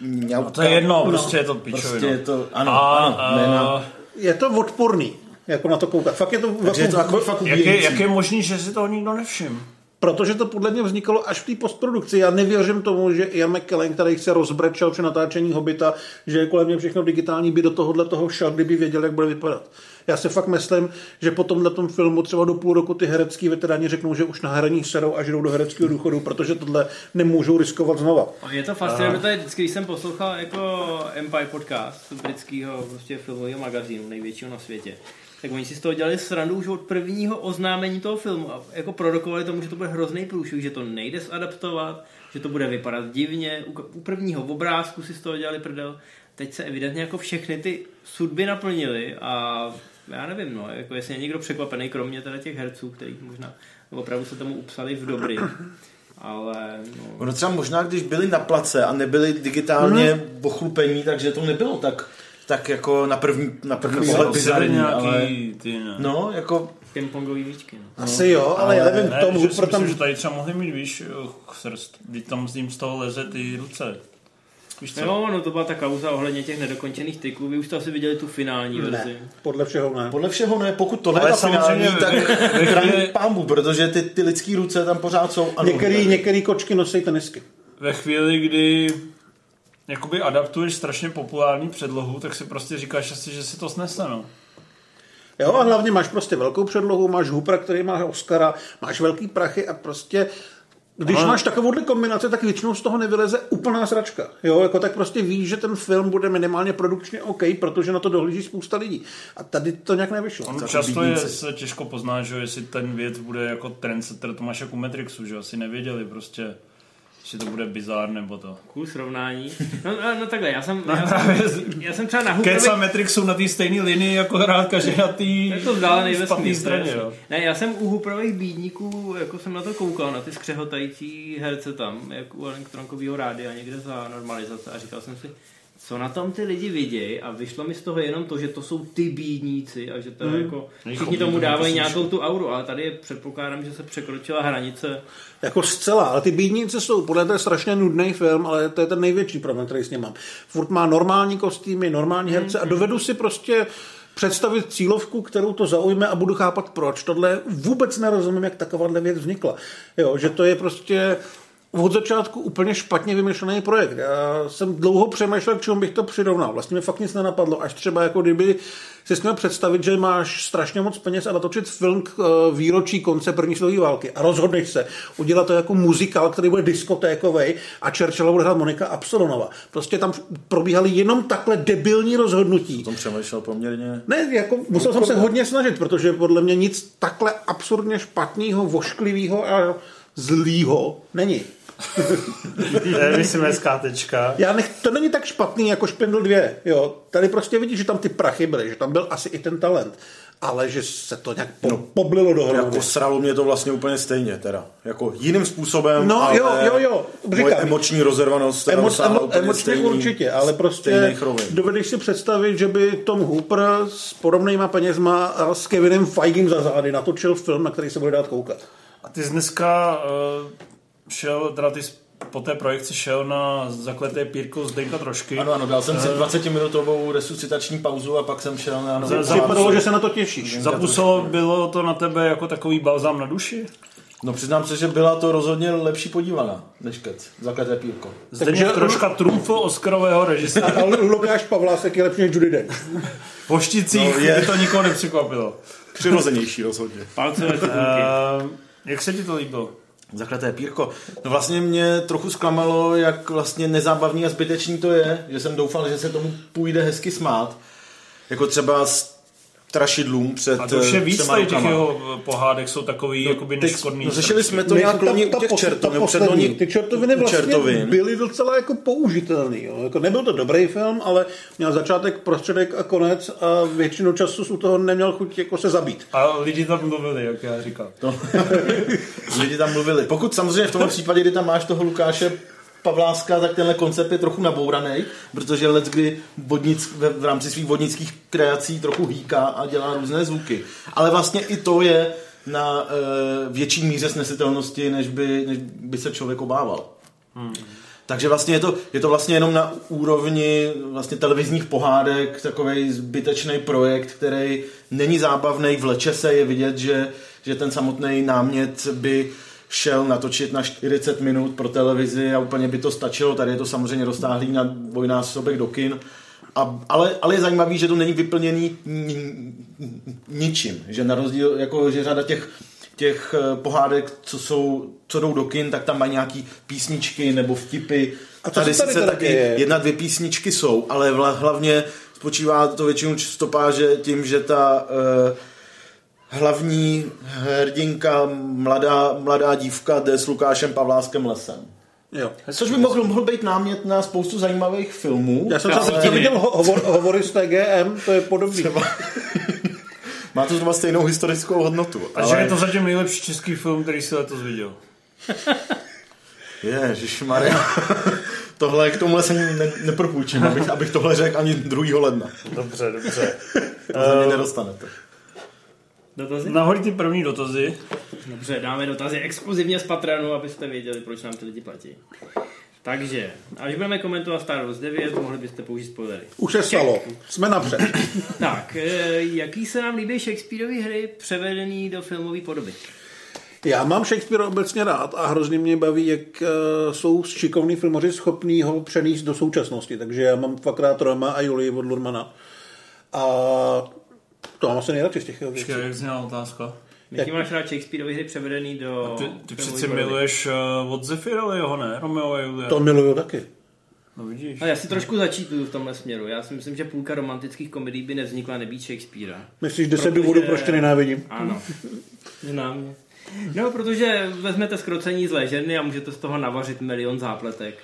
mňauka. No to je jedno, prostě je to pičovina. Prostě je to, ano, A, ano, jména. a, Je to odporný, jako na to koukat. Fakt je to... Takže je to jako fakt jak, je, jak je možný, že si toho nikdo nevšim? Protože to podle mě vznikalo až v té postprodukci. Já nevěřím tomu, že Ian McKellen, který se rozbrečel při natáčení Hobita, že je kolem mě všechno digitální, by do tohohle toho šel, kdyby věděl, jak bude vypadat. Já si fakt myslím, že po tomhle tom filmu třeba do půl roku ty herecký veteráni řeknou, že už na hraní serou a že jdou do hereckého důchodu, protože tohle nemůžou riskovat znova. Je to fascinující, protože vždycky, když jsem poslouchal jako Empire podcast britského prostě filmového magazínu, největšího na světě, tak oni si z toho dělali srandu už od prvního oznámení toho filmu a jako prorokovali tomu, že to bude hrozný průšvih, že to nejde zadaptovat, že to bude vypadat divně. U, u prvního obrázku si z toho dělali prdel. Teď se evidentně jako všechny ty sudby naplnily a já nevím, no, jako jestli je někdo překvapený, kromě teda těch herců, kteří možná opravdu se tomu upsali v dobrý. Ale no, Ono třeba možná, když byli na place a nebyli digitálně mm. ochlupení, takže to nebylo tak, tak jako na první, na první pohled bizarní, nějaký ale... ty, ne. No, jako pingpongový míčky. No. Asi jo, ale, já nevím, Ne, tomu, že tam myslím, že tady třeba mohli mít, víš, srst, když tam s ním z toho leze ty ruce. Víš co? Jo, no to byla ta kauza ohledně těch nedokončených triků. Vy už to asi viděli tu finální verzi. ne, podle všeho ne. podle všeho ne, pokud tohle Ale finální, samozřejmě tak chraň *laughs* pámbu, protože ty, ty lidský ruce tam pořád jsou. Ano, Některý, některý kočky nosí tenisky. Ve chvíli, kdy jakoby adaptuješ strašně populární předlohu, tak si prostě říkáš asi, že si to snese, no. Jo, a hlavně máš prostě velkou předlohu, máš Hoopera, který má Oscara, máš velký prachy a prostě když Ale- máš takovouhle kombinaci, tak většinou z toho nevyleze úplná sračka. Jo, jako tak prostě víš, že ten film bude minimálně produkčně OK, protože na to dohlíží spousta lidí. A tady to nějak nevyšlo. On často je, se těžko pozná, že jestli ten věc bude jako trendsetter, to máš jako Matrixu, že asi nevěděli prostě, jestli to bude bizár nebo to. Cool srovnání. No, no, no takhle, já jsem, No, já právě jsem, já jsem třeba na Keca Hooperovi... Matrixu na té stejné linii, jako hrát každý na té Je to vzdálený vesmír. straně, jo. Ne, já jsem u Hooperových bídníků, jako jsem na to koukal, na ty skřehotající herce tam, jak u elektronkového rádia někde za normalizace a říkal jsem si, co na tom ty lidi vidějí a vyšlo mi z toho jenom to, že to jsou ty bídníci a že to Hmm. jako všichni tomu dávají to nějakou tu auru, ale tady je předpokládám, že se překročila hranice. Jako zcela, ale ty bídníci jsou, podle to je strašně nudný film, ale to je ten největší problém, který s ním mám. Furt má normální kostýmy, normální herce a dovedu si prostě představit cílovku, kterou to zaujme a budu chápat proč. Tohle vůbec nerozumím, jak takováhle věc vznikla. Jo, že to je prostě od začátku úplně špatně vymyšlený projekt. Já jsem dlouho přemýšlel, k čemu bych to přirovnal. Vlastně mi fakt nic nenapadlo. Až třeba jako kdyby si měl představit, že máš strašně moc peněz a natočit film k eh, výročí konce první světové války a rozhodneš se udělat to jako muzikál, který bude diskotékový a Churchilla bude hrát Monika Absolonova. Prostě tam probíhaly jenom takhle debilní rozhodnutí. Tom přemýšlel poměrně. Ne, jako musel jsem se hodně snažit, protože podle mě nic takhle absurdně špatného, vošklivého a zlýho není. *laughs* To je, myslím, hezká tečka. Já nech, to není tak špatný jako Špindl 2, jo. Tady prostě vidíš, že tam ty prachy byly, že tam byl asi i ten talent. Ale že se to nějak po, no, poblilo dohromady. Jako sralo mě to vlastně úplně stejně teda. Jako jiným způsobem, No, ale jo, jo, jo, moje říkám. emoční rozervanost teda Emo, emo, emočně stejný, určitě, ale prostě dovedeš si představit, že by Tom Hooper s podobnýma penězma a s Kevinem Feigem za zády natočil film, na který se bude dát koukat. A ty jsi dneska uh, šel, teda ty po té projekci šel na zakleté pírko Zdenka Trošky. Ano, ano, dal jsem si 20-minutovou resuscitační pauzu a pak jsem šel na plán. Vypadalo, že se na to těšíš. Zapůsobilo bylo to na tebe jako takový balzám na duši? No přiznám se, že byla to rozhodně lepší podívaná než Kec, zakleté pírko. Zdeněk Takže- troška trumfl Oscarového režiséra. Lukáš Pavlásek je lepší než Judy Dench. V Pošticích No, je. to nikoho nepřekvapilo. Přirozenější rozhodně. Titulky. Uh, jak se ti to líbilo? Zakleté pírko. No vlastně mě trochu zklamalo, jak vlastně nezábavný a zbytečný to je, že jsem doufal, že se tomu půjde hezky smát. Jako třeba strašidlům před A to už je eh, víc tady těch jeho pohádek jsou takový jakoby Teď, neškodný. no, řešili jsme to nějak loni u těch pos- čertov, nebo poslední. předloni Ty čertoviny vlastně čertovin. byly docela jako použitelný. Jo. Jako nebyl to dobrý film, ale měl začátek, prostředek a konec a většinu času z u toho neměl chuť jako se zabít. A lidi tam mluvili, jak já říkal. No. *laughs* Lidi tam mluvili. Pokud samozřejmě v tomhle případě, kdy tam máš toho Lukáše Pavláska, tak tenhle koncept je trochu nabouraný, protože let, kdy vodnic, v, v rámci svých vodnických kreací trochu hýká a dělá různé zvuky. Ale vlastně i to je na e, větší míře snesitelnosti, než by, než by se člověk obával. Hmm. Takže vlastně je to, je to vlastně jenom na úrovni vlastně televizních pohádek, takový zbytečný projekt, který není zábavný, vleče se, je vidět, že, že ten samotný námět by šel natočit na 40 minut pro televizi a úplně by to stačilo. Tady je to samozřejmě roztáhlý na dvojnásobek do kin. A, ale, ale je zajímavý, že to není vyplněný ni- ničím. Že na rozdíl, jako že řada těch těch eh, pohádek, co, jsou, co jdou do kin, tak tam mají nějaký písničky nebo vtipy. A tady se tady sice taky děje? jedna, dvě písničky jsou, ale hlavně spočívá to většinou stopáže tím, že ta uh, hlavní hrdinka, mladá, mladá dívka, jde s Lukášem Pavláskem lesem. Jo. Což by mohl, mohl být námět na spoustu zajímavých filmů. Já jsem třeba jsem viděl ho- hovor, hovory z TGM, to je podobný. *laughs* Má to zhruba stejnou historickou hodnotu. Takže je to zatím nejlepší český film, který si letos viděl. Ježišmarja. *laughs* tohle k tomuhle se ne, nepropůjčím, abych, abych tohle řekl ani 2. ledna. Dobře, dobře. To za mě nedostanete. Dotazy? Nahoď ty první dotazy. Dobře, dáme dotazy exkluzivně z Patronu, abyste věděli, proč nám ty lidi platí. Takže, až budeme komentovat Star Wars 9, mohli byste použít spoilery. Už se stalo. Jsme napřed. Tak, eh, jaký se nám líbí Shakespeareovy hry převedený do filmové podoby? Já mám Shakespeare obecně rád a hrozně mě baví, jak uh, jsou šikovní filmaři schopní ho přenést do současnosti. Takže já mám dvakrát Roma a Julii od Lurmana. A to mám asi nejradši z těch věcí. Počkej, jak zněla otázka? Jaký máš rád Shakespeareovy hry převedený do Ty, ty filmové přeci miluješ uh, od Zephyra, jeho ne? Romeo a Julia. To miluju taky. No vidíš. No, já si trošku začítuju v tomhle směru. Já si myslím, že půlka romantických komedií by nevznikla nebýt Shakespearea. Myslíš 10 Protože- důvodů, proč tě nenávidím? Ano. *laughs* Znám mě. No, protože vezmete skrocení zlé ženy a můžete z toho navařit milion zápletek.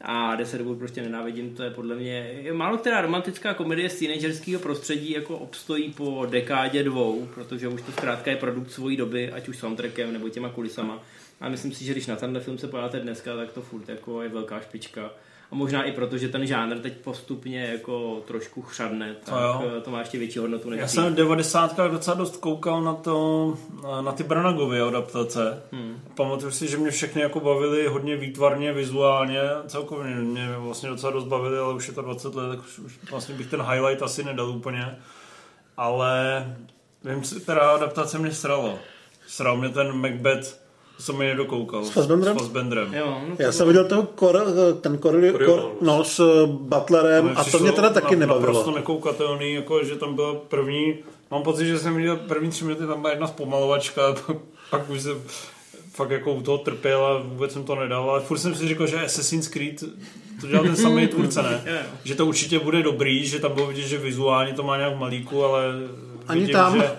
A 10 důvodů prostě nenávidím, to je podle mě... Málo která romantická komedie z teenagerského prostředí jako obstojí po dekádě dvou, protože už to zkrátka je produkt svojí doby, ať už soundtrackem nebo těma kulisama. A myslím si, že když na tenhle film se podíváte dneska, tak to furt jako je velká špička. A možná i proto, že ten žánr teď postupně jako trošku chřadne, tak To jo. to má ještě větší hodnotu než Já jsem v 90. docela dost koukal na to, na ty Branagovy adaptace. Hmm. Pamatuju si, že mě všechny jako bavily hodně výtvarně, vizuálně, celkově mě vlastně docela dost bavily, ale už je to 20 let, tak už, už vlastně bych ten highlight asi nedal úplně. Ale vím která adaptace mě srala. Sral mě ten Macbeth, jsem mi nedokoukal. S Fassbenderem? S Fassbenderem. Jo, no Já jsem viděl toho kor, ten kor, kor, no, s Butlerem a to mě teda taky na- Naprosto nebavilo. nekoukatelný, jako že tam byla první, mám pocit, že jsem viděl první tři minuty, tam byla jedna zpomalovačka, *laughs* pak, pak už jsem fakt jako u toho trpěl a vůbec jsem to nedal, ale furt jsem si říkal, že Assassin's Creed to dělal ten samý *laughs* tvůrce, ne? Že to určitě bude dobrý, že tam bylo vidět, že vizuálně to má nějak malíku, ale Ani vidím, tam. Že,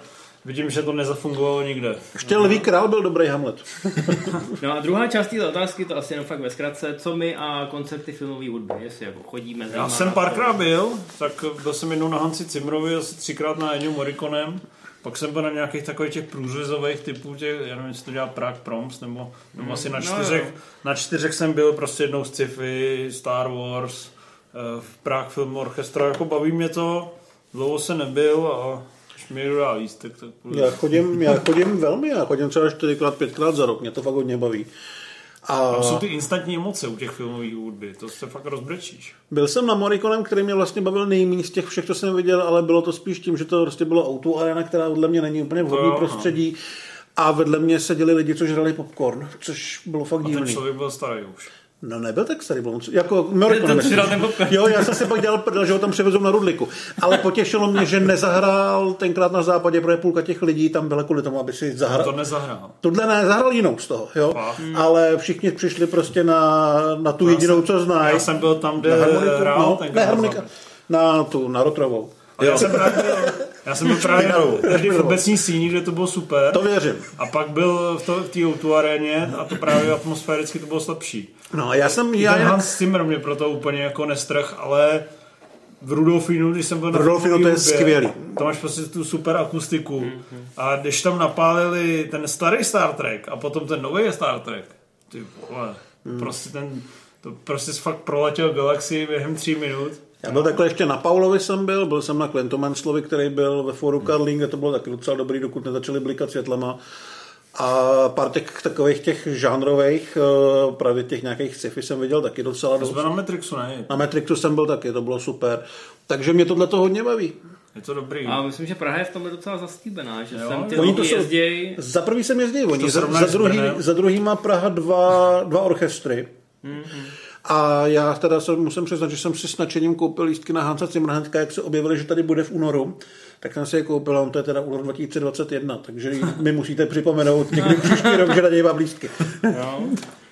vidím, že to nezafungovalo nikde. Ještě Lví král byl dobrý Hamlet. *laughs* No a druhá část té otázky, to asi jenom fakt ve zkratce, co my a koncerty filmové hudby, jestli jako chodíme. Já zajímá jsem párkrát byl, tak byl jsem jednou na Hanci Cimrovi, asi třikrát na Ennio Morriconem, pak jsem byl na nějakých takových těch průřezových typů, těch, já nevím, jestli to dělá Prague Proms, nebo, nebo asi na no čtyřech, jo. na čtyřech jsem byl prostě jednou z sci-fi, Star Wars, eh, v Prague Film Orchestra, jako baví mě to, dlouho se nebyl a někdo dá lístek, tak půjdu. Já chodím, já chodím velmi, já chodím třeba čtyřikrát, pětkrát za rok, mě to fakt hodně baví. A Tam jsou ty instantní emoce u těch filmových hudby, to se fakt rozbrečíš. byl jsem na Morikonem, který mě vlastně bavil nejméně z těch všech, co jsem viděl, ale bylo to spíš tím, že to prostě bylo auto arena, která podle mě není úplně vhodný no. prostředí. A vedle mě seděli lidi, co žrali popcorn, což bylo fakt A ten divný. člověk byl starý už. No nebyl tak starý, byl on, jako. Ten ten popcorn. Jo, já jsem si pak dělal prdel, že ho tam přivezou na Rudliku. Ale potěšilo mě, že nezahrál tenkrát na západě, protože půlka těch lidí tam byla kvůli tomu, aby si To zahrál. nezahrál. Tohle ne, zahrál jinou z toho, jo. Fakt? Ale všichni přišli prostě na, na tu jedinou, co znají. Já jsem byl tam, kde Na harmoniku, hrál no, ten ne, harmonika. Na tu, na Rotrovou. A já jsem právě *laughs* byl, já jsem byl právě tehdy v obecní síni, kde to bylo super. To věřím. A pak byl v, to, v té o aréně a to právě atmosféricky to bylo slabší. No a já jsem, Já já, ten Hans Zimmer mě proto úplně jako nestrh, ale v Rudolfínu, když jsem byl na Rudolfínu to je hudbě, skvělý. To máš prostě tu super akustiku. A když tam napálili ten starý Star Trek a potom ten nový Star Trek, ty vole, prostě ten, to prostě fakt proletěl galaxii během tří minut. Já byl takhle ještě na Paulovi jsem byl, byl jsem na Clintomanslovi, který byl ve foru Karling, kde to bylo taky docela dobrý, dokud nezačali blikat světlema. A pár těch takových těch žánrových, eh, právě těch nějakých sci-fi jsem viděl taky docela dost. jsme na Matrixu, ne? Na Matrixu jsem byl taky, to bylo super. Takže mě tohle to hodně baví. Je to dobrý. A myslím, že Praha je v tomhle docela zastíbená, že Jo, sem ty. Oni to jsou- jezdějí. Za prvý jsem jezdil, oni to za, za, druhý, za druhý má Praha dva, dva orchestry. A já teda se musím přiznat, že jsem si s nadšením koupil lístky na Hansa Zimmerhanska, jak se objevili, že tady bude v únoru, tak jsem si je koupil, a on to je teda únor 2021, takže mi musíte připomenout někdy příští rok, že na něj mám lístky. Jo.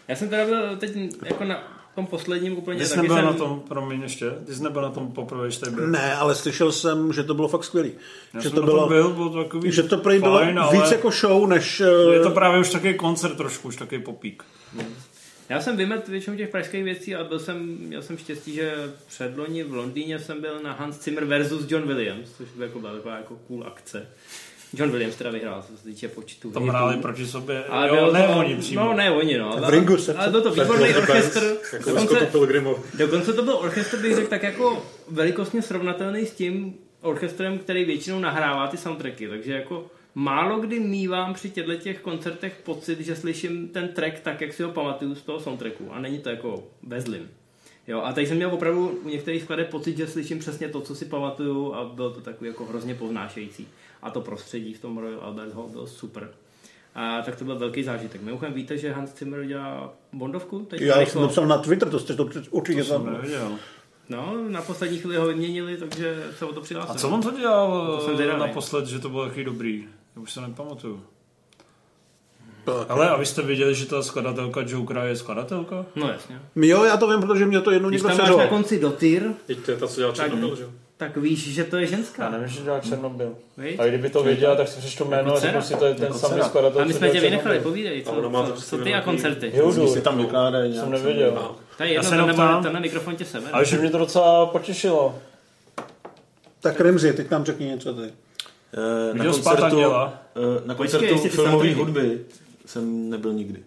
Já jsem teda byl teď jako na tom posledním úplně Ty jsi taky nebyl jsem... na tom, promiň ještě, ty jsi nebyl na tom poprvé, tady byl. Ne, ale slyšel jsem, že to bylo fakt skvělý. Já že jsem to na bylo, tom byl, bylo to takový že to prý bylo fajn, ale víc jako show, než... je to eh, právě už takový koncert trošku, už takový popík. Já jsem vymet většinou těch pražských věcí a byl jsem, měl jsem štěstí, že předloni v Londýně jsem byl na Hans Zimmer versus John Williams, což by jako byla taková jako cool akce. John Williams teda vyhrál, co se týče počtu Tam hráli proti sobě, Ale jo, bylo ne to, oni přímo. No ne oni, no. V ringu se- ale byl to výborný orchestr. Jako Dokonce, dokonce to byl orchestr, bych řekl, tak jako velikostně srovnatelný s tím orchestrem, který většinou nahrává ty soundtracky. Takže jako málo kdy mývám při těchto těch koncertech pocit, že slyším ten track tak, jak si ho pamatuju z toho soundtracku. A není to jako bezlim. Jo, a tady jsem měl opravdu u některých skladeb pocit, že slyším přesně to, co si pamatuju a bylo to takový jako hrozně povnášející. A to prostředí v tom Royal Albert Hall bylo super. A tak to byl velký zážitek. Mimochodem víte, že Hans Zimmer dělá Bondovku? Teď Já jsem napsal na Twitter, to jste to určitě To jsem. No, na poslední chvíli ho vyměnili, takže se o to přihlásil. A co on to dělal To jsem eh, naposled, že to bylo takový dobrý? Já už se nepamatuju. Ale a vy jste věděli, že ta skladatelka Jokera je skladatelka? No jasně. Jo, já to vím, protože mě to jednou Když někdo tam máš na konci dotyr, Teď to je ta, co dělá Černobyl, že jo? tak víš, že to je Já ženská. nevím, že dělá Černobyl. Viď? A kdyby to věděla, tak si přečtu jméno a Jako řeknu si, to je ten Jako samý skladatel, A my jsme tě dělal vynechali, povídej, co, co, přesně co ty a koncerty. Hildur, Si tam vykládají jsem nevěděl. Tady Já jedno, se ten, ten na mikrofon tě sebe. Ale že mě to docela potěšilo. Tak Remzi, teď nám řekni něco ty. Eh, Na Viděl koncertu, eh, na Počkej, koncertu ty filmové hudby jsem nebyl nikdy.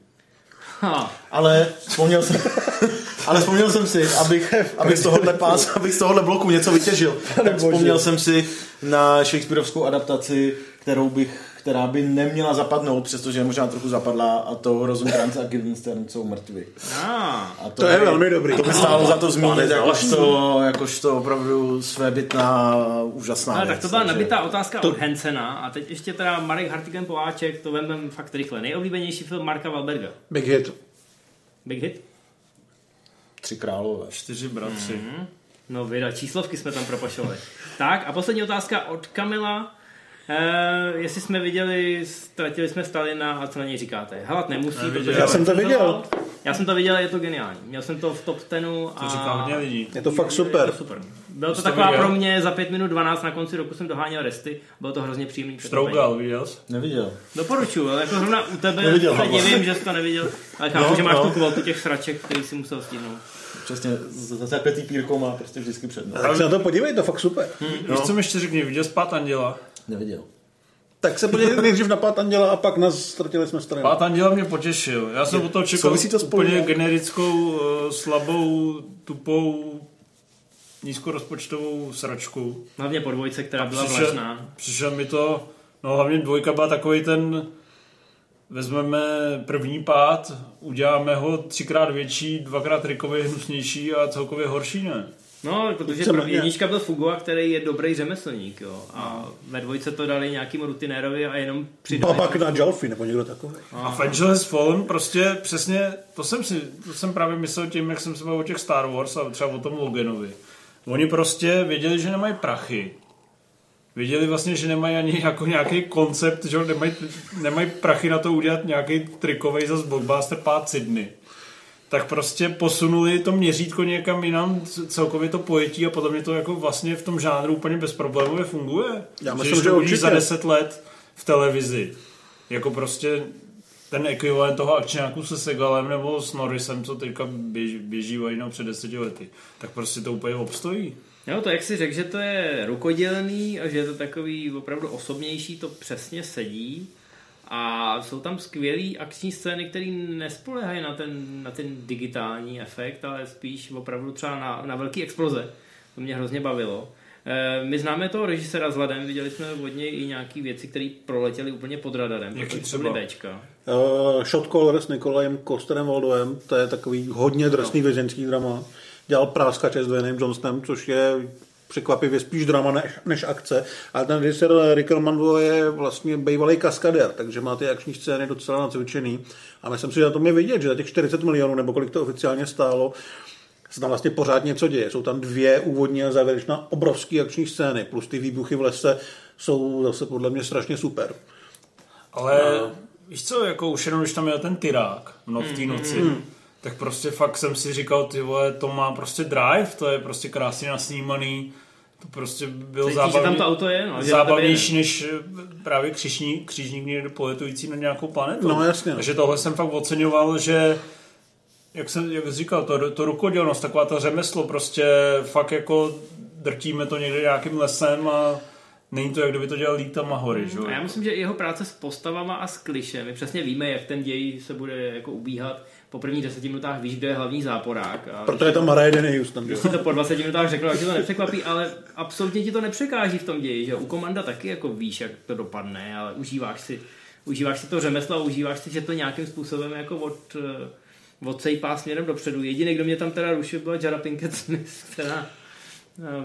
Ha, Ale vzpomněl jsem, *laughs* ale vzpomněl jsem si, abych, *laughs* abych, z tohohle pás, abych z tohohle bloku něco vytěžil. Tak vzpomněl jsem si na Shakespeareovskou adaptaci, kterou bych, která by neměla zapadnout, přestože je možná trochu zapadla, a to Rosencrantz a Guildenstern jsou mrtví. a, A To je velmi dobrý. To by stálo za to zmínit, jakožto, jakožto opravdu svébytná, úžasná ale věc. tak to byla takže- nabitá otázka od Hensena a teď ještě teda Marek Hartigen Poláček, to vemem fakt rychle. Nejoblíbenější film Marka Wahlberga. Big hit. Big hit? Tři králové. Čtyři bratři. No vida, číslovky jsme tam propašovali. tak a poslední otázka od Kamila. Uh, jestli jsme viděli, ztratili jsme Stalina a co na něj říkáte? Helat nemusí, Neviděl. protože Já jsem to viděl. Já jsem to viděl, je to geniální. Měl jsem to v top 10 a... To říká hodně lidí. Je to fakt Je super. to super. Bylo to taková viděl? pro mě za 5 minut 12 na konci roku jsem doháněl resty. Bylo to hrozně příjemný. Štrougal, viděl jsi? Neviděl. Doporučuju, ale jako zrovna u tebe Neviděl se ho. divím, že jsi to neviděl. Ale chápu, No, že máš no. tu kvotu těch sraček, který si musel stihnout. Přesně, zacépetý pírkou má prostě vždycky přednost. Tak se na to podívej, to fakt super. Víš, co mi ještě řekni, viděl jsi Pát Anděla? Neviděl. Tak se podívej *laughs* nejdřív na Pát Anděla a pak nás ztratili jsme stranu. Pát Anděla mě potěšil. Já jsem od toho čekal to spolu úplně generickou, uh, slabou, tupou, nízkorozpočtovou sračku. Hlavně po dvojce, která byla Přišel, vlažná. přišel mi to, no hlavně dvojka byla takový ten, vezmeme první pád, uděláme ho třikrát větší, dvakrát trikově hnusnější a celkově horší, ne? No, protože Chceme- prv, jednička byl Fugua, který je dobrý řemeslník, jo. A ve dvojce to dali nějakým rutinérovi a jenom přidali. Babak na Jalfi nebo někdo takový. A Fangel has Fallen prostě přesně, to jsem si, to jsem právě myslel tím, jak jsem se bavil o těch Star Wars a třeba o tom Loganovi. Oni prostě věděli, že nemají prachy. Věděli vlastně, že nemají ani jako nějaký koncept, že nemají, nemají prachy na to udělat nějaký trikový zas blockbuster pád Sydney. Tak prostě posunuli to měřítko někam jinam, celkově to pojetí a podle mě to jako vlastně v tom žánru úplně bezproblémově funguje. Já Že myslím, že uvidíš určitě. za 10 let v televizi, jako prostě ten ekvivalent toho akčňáku se Segalem nebo s Norrisem, co teďka běž, běží jenom před deseti lety, tak prostě to úplně obstojí. Jo, to jak si řekl, že to je rukodělný a že je to takový opravdu osobnější, to přesně sedí. A jsou tam skvělé akční scény, které nespolehají na ten, na ten digitální efekt, ale spíš opravdu třeba na, na velký exploze. To mě hrozně bavilo. Eh, My známe toho režisera s Ladem, viděli jsme od něj i nějaké věci, které proletěly úplně pod radarem. Jaký třeba? Bčka. Uh, Shot Caller s Nikolajem Kosterem Waldovem, to je takový hodně drsný vězenský drama. Dělal Práskače s Dwaynem Johnsonem, což je překvapivě spíš drama než, než akce. Ale ten režisér Rick Romando je vlastně bývalý kaskadér, takže má ty akční scény docela nacvičený. A myslím si, že na tom je vidět, že za těch 40 milionů, nebo kolik to oficiálně stálo, se tam vlastně pořád něco děje. Jsou tam dvě úvodní a závěrečná obrovské akční scény, plus ty výbuchy v lese jsou zase podle mě strašně super. Ale no. víš co, jako už jenom, když tam je ten tyrák no, v té noci, mm. Tak prostě fakt jsem si říkal, ty vole, to má prostě drive, to je prostě krásně nasnímaný, to prostě byl Cítíš, zábavný, že tam to auto je? No, zábavnější než eh, právě křižník, křižník někde poletující na nějakou planetu. No jasně. Takže tohle jsem fakt oceňoval, že jak jsem jak jsi říkal, to, to rukodělnost, taková to řemeslo, prostě fakt jako drtíme to někde nějakým lesem a není to, jak kdyby to dělal Lítama hory, že? A já myslím, že jeho práce s postavama a s klišem, my přesně víme, jak ten děj se bude jako ubíhat. Po prvních deseti minutách víš, kdo je hlavní záporák. A Proto je tam hraje Danny Houston. Když si to po 20 minutách řekl, že to nepřekvapí, ale absolutně ti to nepřekáží v tom ději, že u komanda taky jako víš, jak to dopadne, ale užíváš si, užíváš si to řemeslo a užíváš si, že to nějakým způsobem jako od, eh, odsejpá směrem dopředu. Jediný, kdo mě tam teda rušil, byla Jara Pinkett Smith, *laughs* která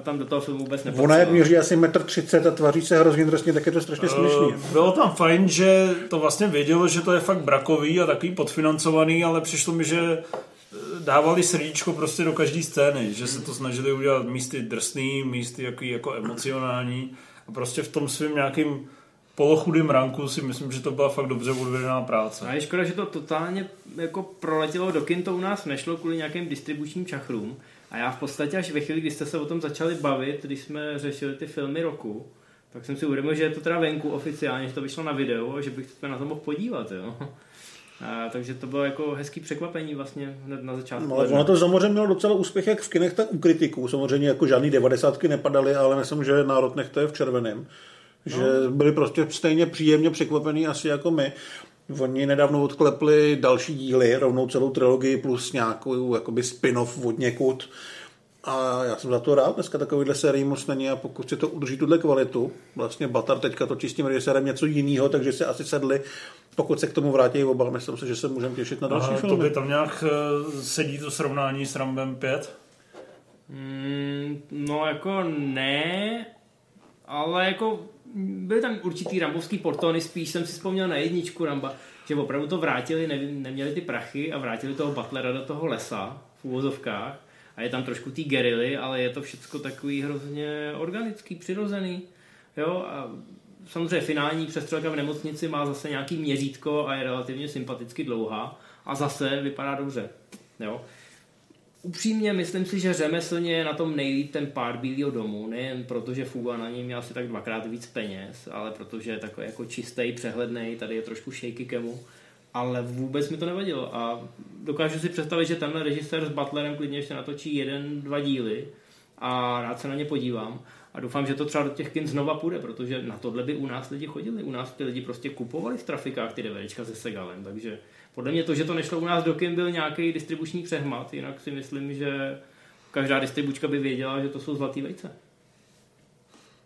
tam do toho filmu vůbec nepatřila. Ona jak měří asi 1,30 m a tvaří se hrozně drsně, tak je to strašně směšný. Uh, bylo tam fajn, že to vlastně vědělo, že to je fakt brakový a takový podfinancovaný, ale přišlo mi, že eh, dávali srdíčko prostě do každé scény, že se to snažili udělat místy drsný, místy jaký jako emocionální a prostě v tom svým nějakým polochudým ranku si myslím, že to byla fakt dobře odvedená práce. A je škoda, že to totálně jako proletělo do kin, to u nás nešlo kvůli nějakým distribučním čachrům. A já v podstatě až ve chvíli, kdy jste se o tom začali bavit, když jsme řešili ty filmy roku, tak jsem si uvědomil, že je to teda venku oficiálně, že to vyšlo na video a že bych se na to mohl podívat. Jo. A, takže to bylo jako hezký překvapení vlastně hned na začátku. No, ale ono to samozřejmě mělo docela úspěch jak v kinech, tak u kritiků. Samozřejmě jako žádný devadesátky nepadaly, ale myslím, že národ nechte je v červeném. Že no. byli prostě stejně příjemně překvapený asi jako my. Oni nedávno odklepli další díly, rovnou celou trilogii plus nějakou jakoby spin-off od někud. A já jsem za to rád, dneska takovýhle sérii moc není a pokud si to udrží tuhle kvalitu, vlastně Batar teďka točí s tím režisérem něco jiného, takže si asi sedli, pokud se k tomu vrátí oba, myslím si, že se můžeme těšit na další filmy. to by tam nějak eh, sedí to srovnání s Rambem 5? Mm, no jako ne, ale jako byly tam určitý rambovský portony, spíš jsem si vzpomněl na jedničku Ramba, že opravdu to vrátili, ne, neměli ty prachy a vrátili toho Butlera do toho lesa v úvozovkách a je tam trošku té gerily, ale je to všechno takový hrozně organický, přirozený. Jo, a samozřejmě finální přestřelka v nemocnici má zase nějaký měřítko a je relativně sympaticky dlouhá a zase vypadá dobře. Jo upřímně myslím si, že řemeslně je na tom nejlíp ten pár Bílého domu, nejen proto, že Fuga na něm měl asi tak dvakrát víc peněz, ale protože je takový jako čistý, přehledný, tady je trošku shaky kemu, ale vůbec mi to nevadilo. A dokážu si představit, že tenhle režisér s Butlerem klidně ještě natočí jeden, dva díly a rád se na ně podívám a doufám, že to třeba do těch kin znova půjde, protože na tohle by u nás lidi chodili. U nás ty lidi prostě kupovali v trafikách ty DVDčka se Segalem, takže podle mě to, že to nešlo u nás do kin, byl nějaký distribuční přehmat, jinak si myslím, že každá distribučka by věděla, že to jsou zlatý vejce.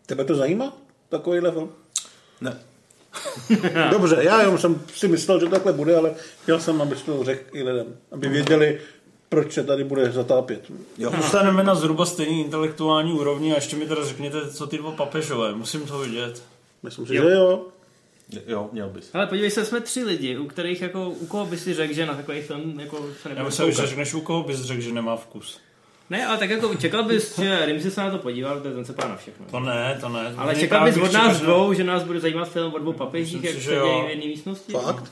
Tebe to zajímá? Takovýhle film? Ne. *laughs* Dobře, já jenom jsem si myslel, že takhle bude, ale chtěl jsem, abys to řekl i lidem, aby věděli, proč se tady bude zatápět. Jo. *laughs* Dostaneme na zhruba stejný intelektuální úrovni a ještě mi teda řekněte, co ty dva papežové, musím to vidět. Myslím si, jo. že jo. Jo, měl bys. Ale podívej se, jsme tři lidi, u kterých jako, u koho by si řekl, že na takový film jako se Já nebude myslím, že řekneš, u koho bys řekl, že nemá vkus. Ne, ale tak jako čekal bys, že Rimsi se na to podíval, protože ten se pá na všechno. To ne, to ne. Ale Mě čekal bys od nás čekal, dvou, že nás bude zajímat film o dvou papežích, jak se v jedné místnosti? Fakt?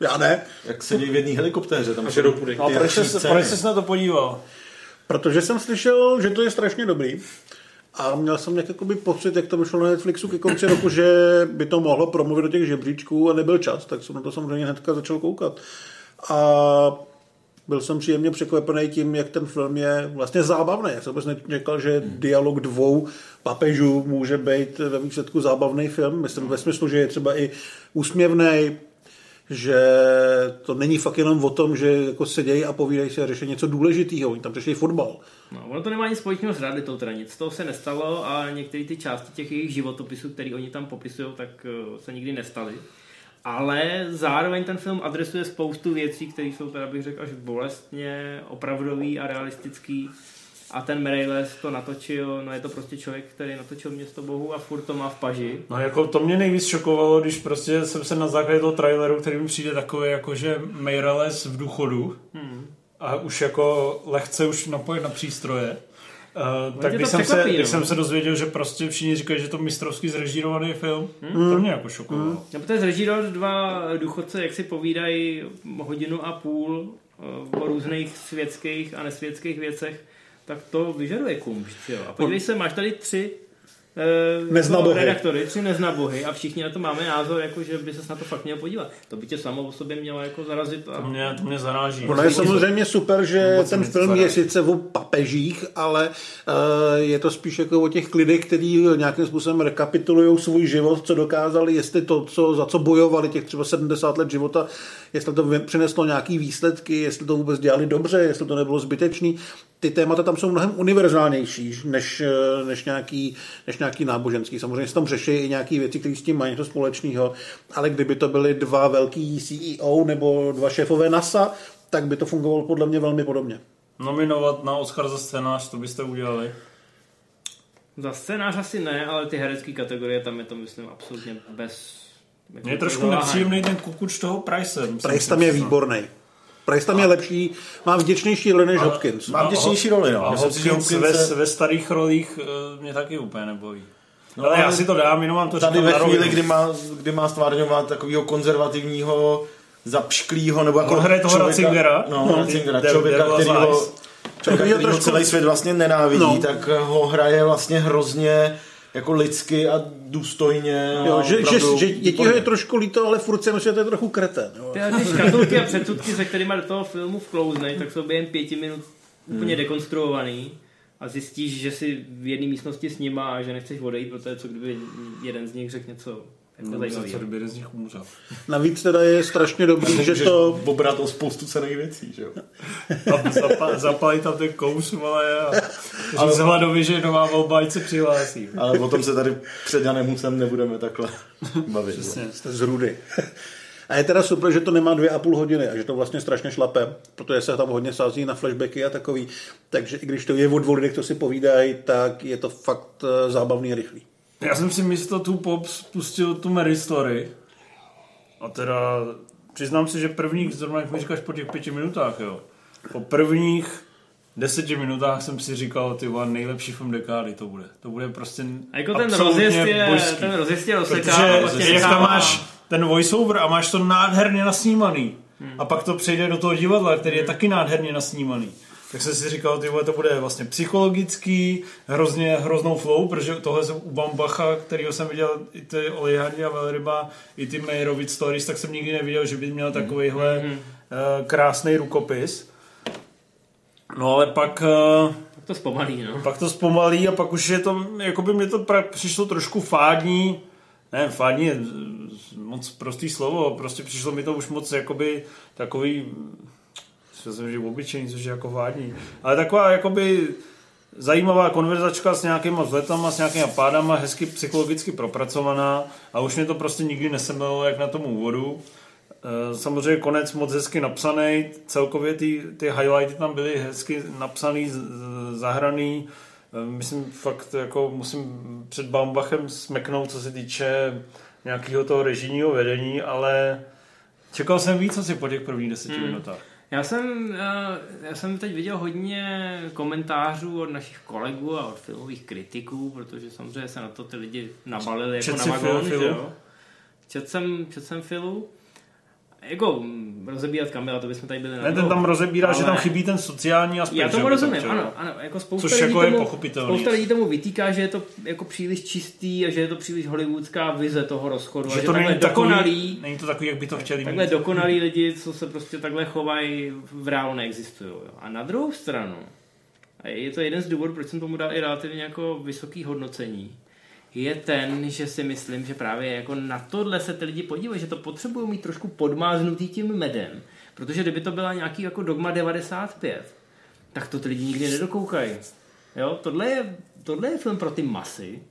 Já ne, Jak sedí v jedné helikoptéře, tam do půdy. No, proč jsi, proč jsi na to podíval? protože jsem slyšel, že to je strašně dobrý. A měl jsem nějak jakoby pocit, jak to vyšlo na Netflixu ke konci roku, že by to mohlo promluvit do těch žebříčků a nebyl čas, tak jsem na to samozřejmě hnedka začal koukat. A byl jsem příjemně překvapený tím, jak ten film je vlastně zábavný. Já jsem vůbec nečekal, že dialog dvou papežů může být ve výsledku zábavný film. Myslím ve smyslu, že je třeba i úsměvný, že to není fakt jenom o tom, že jako sedějí a povídají si a řeší něco důležitého. Oni tam řeší fotbal. No, ono to nemá nic společného s realitou, teda nic. To se nestalo a některé ty části těch jejich životopisů, které oni tam popisují, tak eh, se nikdy nestaly. Ale zároveň ten film adresuje spoustu věcí, které jsou teda bych řekl až bolestně opravdový a realistický. A ten Merejles to natočil, no je to prostě člověk, který natočil Město bohu a furt to má v paži. No jako to mě nejvíc šokovalo, když prostě jsem se na základě toho traileru, který mi přijde takový jako, že Meirelles v důchodu Hmm. a už jako lehce už napojen na přístroje. Uh, tak když, jsem se, když no. jsem se dozvěděl, že prostě všichni říkají, že to mistrovský zrežírovaný film, to mě jako šokovalo. No, protože zrežíroval dva důchodce, jak si povídají hodinu a půl eh, o různých světských a nesvětských věcech, tak to vyžaduje kumšt, jo. A podívej se, máš tady tři eh, Neznabohy. redaktory, tři neznabohy a všichni na to máme názor, jako že by se na to fakt měl podívat. To by tě samo o sobě mělo jako zarazit a To mě, to mě zaráží. Ono je samozřejmě super, že ten film je sice o papežích, ale uh, je to spíš jako o těch lidech, kteří nějakým způsobem rekapitulují svůj život, co dokázali, jestli to, co, za co bojovali těch třeba 70 let života, jestli to přineslo nějaký výsledky, jestli to vůbec dělali dobře, jestli to nebylo zbytečný. Ty témata tam jsou mnohem univerzálnější než, než, nějaký, než nějaký náboženský. Samozřejmě se tam řeší i nějaké věci, které s tím mají něco společného, ale kdyby to byly dva velký CEO nebo dva šéfové NASA, tak by to fungovalo podle mě velmi podobně. Nominovat na Oscar za scénář, to byste udělali. za scénář asi ne, ale ty herecké kategorie tam je to, myslím, absolutně bez... Mně je trošku nepříjemný ten kukuč toho Price. Price tam je výborný. Price tam je lepší, má vděčnější roli než Hopkins. Má vděčnější roli, no. A Myslím si, že Hopkins Hopkins ve, se- ve starých rolích eh, mě taky úplně nebojí. No, ale já si to dám, jenom vám to Tady ve chvíli, kdy má, kdy má stvárňovat takového konzervativního zapšklýho, nebo jako On hraje toho Ratzingera. no, No. Ratzingera, člověka, kterýho, člověka, kterýho trošku- celý svět vlastně nenávidí, No. tak ho hraje vlastně hrozně jako lidsky a důstojně. a Jo, že, že, opravdu že děti je trošku líto, ale furt myslím, že to je trochu kreten. Jo. Ty, ty škatulky a předsudky, se kterými do toho filmu vklouznej, tak jsou během pěti minut úplně dekonstruovaný a zjistíš, že si v jedné místnosti s nima a že nechceš odejít, protože co kdyby jeden z nich řekl něco jako No, co zajímavého. kdyby jeden z nich umřel. Navíc teda je strašně dobrý, že to... obrat o spoustu cených věcí, že jo? A zapa, zapalí tam ten kous, ale a říct hladovi, že je nová volba, ať se přihlásí. Ale o tom se tady před Janem Husem nebudeme takhle bavit. Přesně. Jste z rudy. A je teda super, že to nemá dvě a půl hodiny a že to vlastně strašně šlape, protože se tam hodně sází na flashbacky a takový. Takže i když to je o dvou lidech, co si povídají, tak je to fakt eh, zábavný a rychlý. Já jsem si místo tu pop spustil tu Mary Story. A teda přiznám si, že prvních, zrovna jak mi říkáš po těch pěti minutách, jo. Po prvních deseti minutách jsem si říkal, ty vole, nejlepší film dekády to bude. To bude prostě A jako ten rozjezd je, božský. ten rozjezd je rozseká. Protože vlastně jak tam máš ten voiceover a máš to nádherně nasnímaný a pak to přejde do toho divadla, který je taky nádherně nasnímaný. Tak jsem si říkal, ty to bude vlastně psychologický, hrozně hroznou flow, protože tohle jsem u Bambacha, kterýho jsem viděl i ty Olejhadě a Velryba, i ty Meyerowitz Stories, tak jsem nikdy neviděl, že by měl takovýhle mm krásný rukopis. No ale pak, eh, Tak to zpomalí, no. pak to zpomalí a pak už je to, jako by mě to pra- přišlo trošku fádní, ne, fádní je moc prostý slovo, prostě přišlo mi to už moc jakoby takový, myslím, jsem, že obyčejný, což je jako fádní, ale taková jakoby zajímavá konverzačka s nějakýma vzletama, s nějakýma pádama, hezky psychologicky propracovaná a už mě to prostě nikdy nesemelo jak na tom úvodu. Eh, Samozřejmě konec moc hezky napsaný, celkově ty, ty highlighty tam byly hezky napsaný, zahraný. Eh, Myslím fakt, jako musím před Baumbachem smeknout, co se týče nějakého toho režijního vedení, ale čekal jsem víc asi po těch prvních deseti Hmm. minutách. Já jsem, eh, já jsem teď viděl hodně komentářů od našich kolegů a od filmových kritiků, protože samozřejmě se na to ty lidi nabalili jako Čet na si vagón, že jo. Čet jsem, čet jsem Filu. Jako mm, rozebírat Kamila, to bychom tady byli na Ne, ten tam rozebírá, že Ale- tam chybí ten sociální aspekt. Já že tomu rozumím, ano, ano, jako spousta Což lidí jako je tomu, pochopitelný. Spousta lidí tomu vytýká, že je to jako příliš čistý a že je to příliš hollywoodská vize toho rozchodu. a Že že to není takový, dokonalý, není to takový, jak by to chtěli takhle mít. dokonalí lidi, co se prostě takhle chovají, v reálu neexistují. jo. A na druhou stranu, a je to jeden z důvodů, proč jsem tomu dal i relativně jako vysoký hodnocení, je ten, že si myslím, že právě jako na tohle se ty lidi podívají, že to potřebují mít trošku podmáznutý tím medem. Protože kdyby to byla nějaký jako Dogma 95, tak to ty lidi nikdy nedokoukají. Jo, tohle je, tohle je film pro ty masy,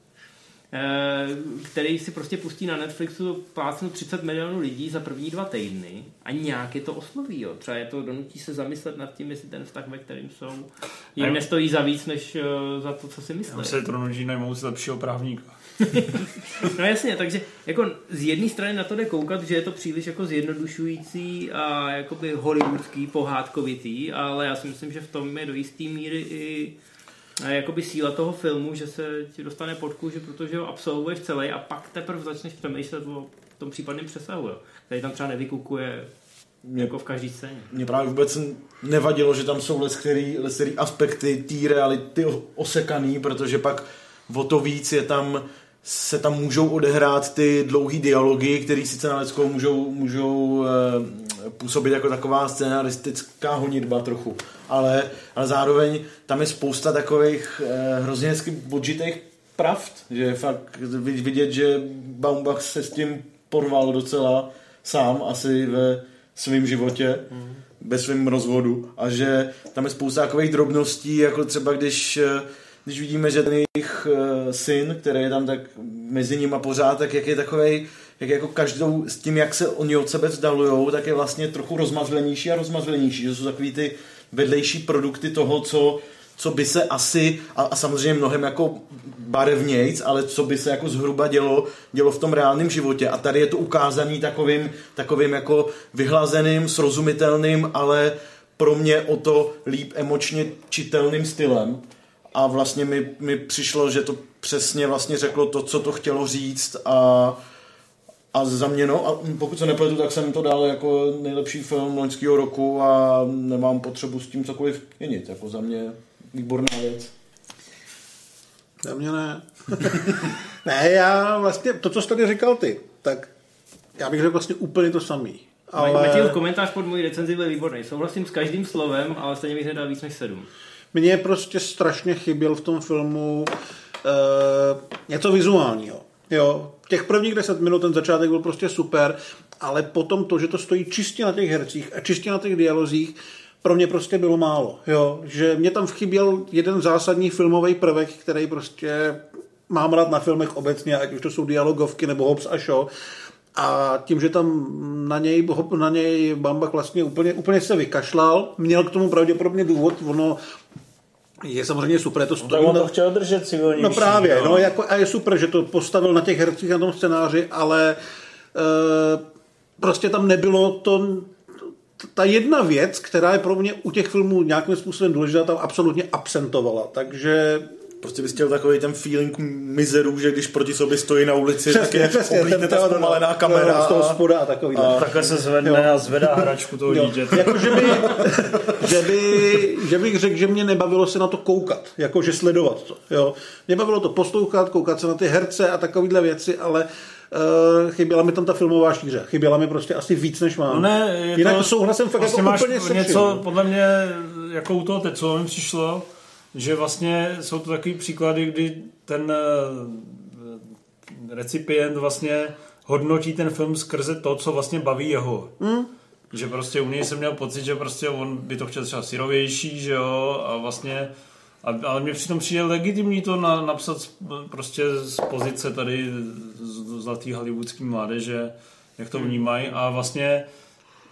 který si prostě pustí na Netflixu plácnu 30 milionů lidí za první dva týdny a nějak je to osloví. Jo. Třeba je to donutí se zamyslet nad tím, jestli ten vztah, ve kterým jsou, jim Ne- nestojí za víc, než eh, za to, co si myslí. Tam se to nutí najmout lepšího právníka. *laughs* No jasně, takže jako z jedné strany na to jde koukat, že je to příliš jako zjednodušující a jakoby hollywoodský, pohádkovitý, ale já si myslím, že v tom je do jisté míry i jakoby síla toho filmu, že se ti dostane pod kůži, protože ho absolvuješ celý a pak teprve začneš přemýšlet o tom případném přesahu, jo, který tam třeba nevykukuje jako v každé scéně. Mě právě vůbec nevadilo, že tam jsou leckterý, leckterý aspekty té reality osekaný, protože pak o to víc je tam se tam můžou odehrát ty dlouhé dialogy, které sice na Leckou můžou, můžou e, působit jako taková scenaristická honitba trochu, ale, ale zároveň tam je spousta takových e, hrozně hezky odžitých pravd, že je fakt vid- vidět, že Baumbach se s tím porval docela sám asi ve svém životě, mm. ve svém rozvodu a že tam je spousta takových drobností, jako třeba když, eh, když vidíme, že ten jejich eh, syn, který je tam tak mezi nimi pořád, tak jak je takovej, jak jako každou s tím, jak se oni od sebe vzdalujou, tak je vlastně trochu rozmazlenější a rozmazlenější, že jsou takový ty vedlejší produkty toho, co, co by se asi, a, a samozřejmě mnohem jako barevnějc, ale co by se jako zhruba dělo, dělo v tom reálném životě. A tady je to ukázaný takovým, takovým jako vyhlazeným, srozumitelným, ale pro mě o to líp emočně čitelným stylem. A vlastně mi, mi přišlo, že to přesně vlastně řeklo to, co to chtělo říct a a za mě, no, a pokud se nepletu, tak jsem to dal jako nejlepší film loňského roku a nemám potřebu s tím cokoliv měnit. Jako za mě výborná věc. Za mě ne. *laughs* ne, já vlastně, to, co jsi tady říkal ty, tak já bych řekl vlastně úplně to samý. Ale... Ale Matějův komentář pod mojí recenzi byl výborný. Souhlasím s každým slovem, ale stejně bych nedal víc než sedm. mně prostě strašně chyběl v tom filmu uh, něco vizuálního. Jo, těch prvních deset minut ten začátek byl prostě super, ale potom to, že to stojí čistě na těch hercích a čistě na těch dialozích, pro mě prostě bylo málo. Jo, že mě tam chyběl jeden zásadní filmový prvek, který prostě mám rád na filmech obecně, ať už to jsou dialogovky nebo Hobbs a Shaw. A tím, že tam na něj, na něj Bambach vlastně úplně, úplně se vykašlal, měl k tomu pravděpodobně důvod, ono je samozřejmě super, je to stojí on na- to chtěl držet civilní. No právě, no, jako, a je super, že to postavil na těch hercích na tom scénáři, ale e, prostě tam nebylo to, ta jedna věc, která je pro mě u těch filmů nějakým způsobem důležitá, tam absolutně absentovala, takže Prostě bys chtěl takový ten feeling mizeru, že když proti sobě stojí na ulici, tak je oblíkne ta ten- zpomalená kamera. z toho a- spoda a takový. Takhle se zvedne a zvedá hračku toho *laughs* Jo. dítěte. Jako, že, by, že, by, že bych řekl, že mě nebavilo se na to koukat, jakože sledovat to. Jo. Mě bavilo to poslouchat, koukat se na ty herce a takovéhle věci, ale uh, chyběla mi tam ta filmová šíře. Chyběla mi prostě asi víc, než mám. No ne, je Jinak to, souhlasím fakt vlastně jako máš úplně něco, podle mě, jako u toho teď, co mi přišlo, že vlastně jsou to takový příklady, kdy ten eh, recipient vlastně hodnotí ten film skrze to, co vlastně baví jeho. Hmm. Že prostě u něj jsem měl pocit, že prostě on by to chtěl třeba syrovější, že jo, a vlastně a, ale mně přitom přijde legitimní to na, napsat z, prostě z pozice tady z, zlatý hollywoodský mládeže, jak to vnímají a vlastně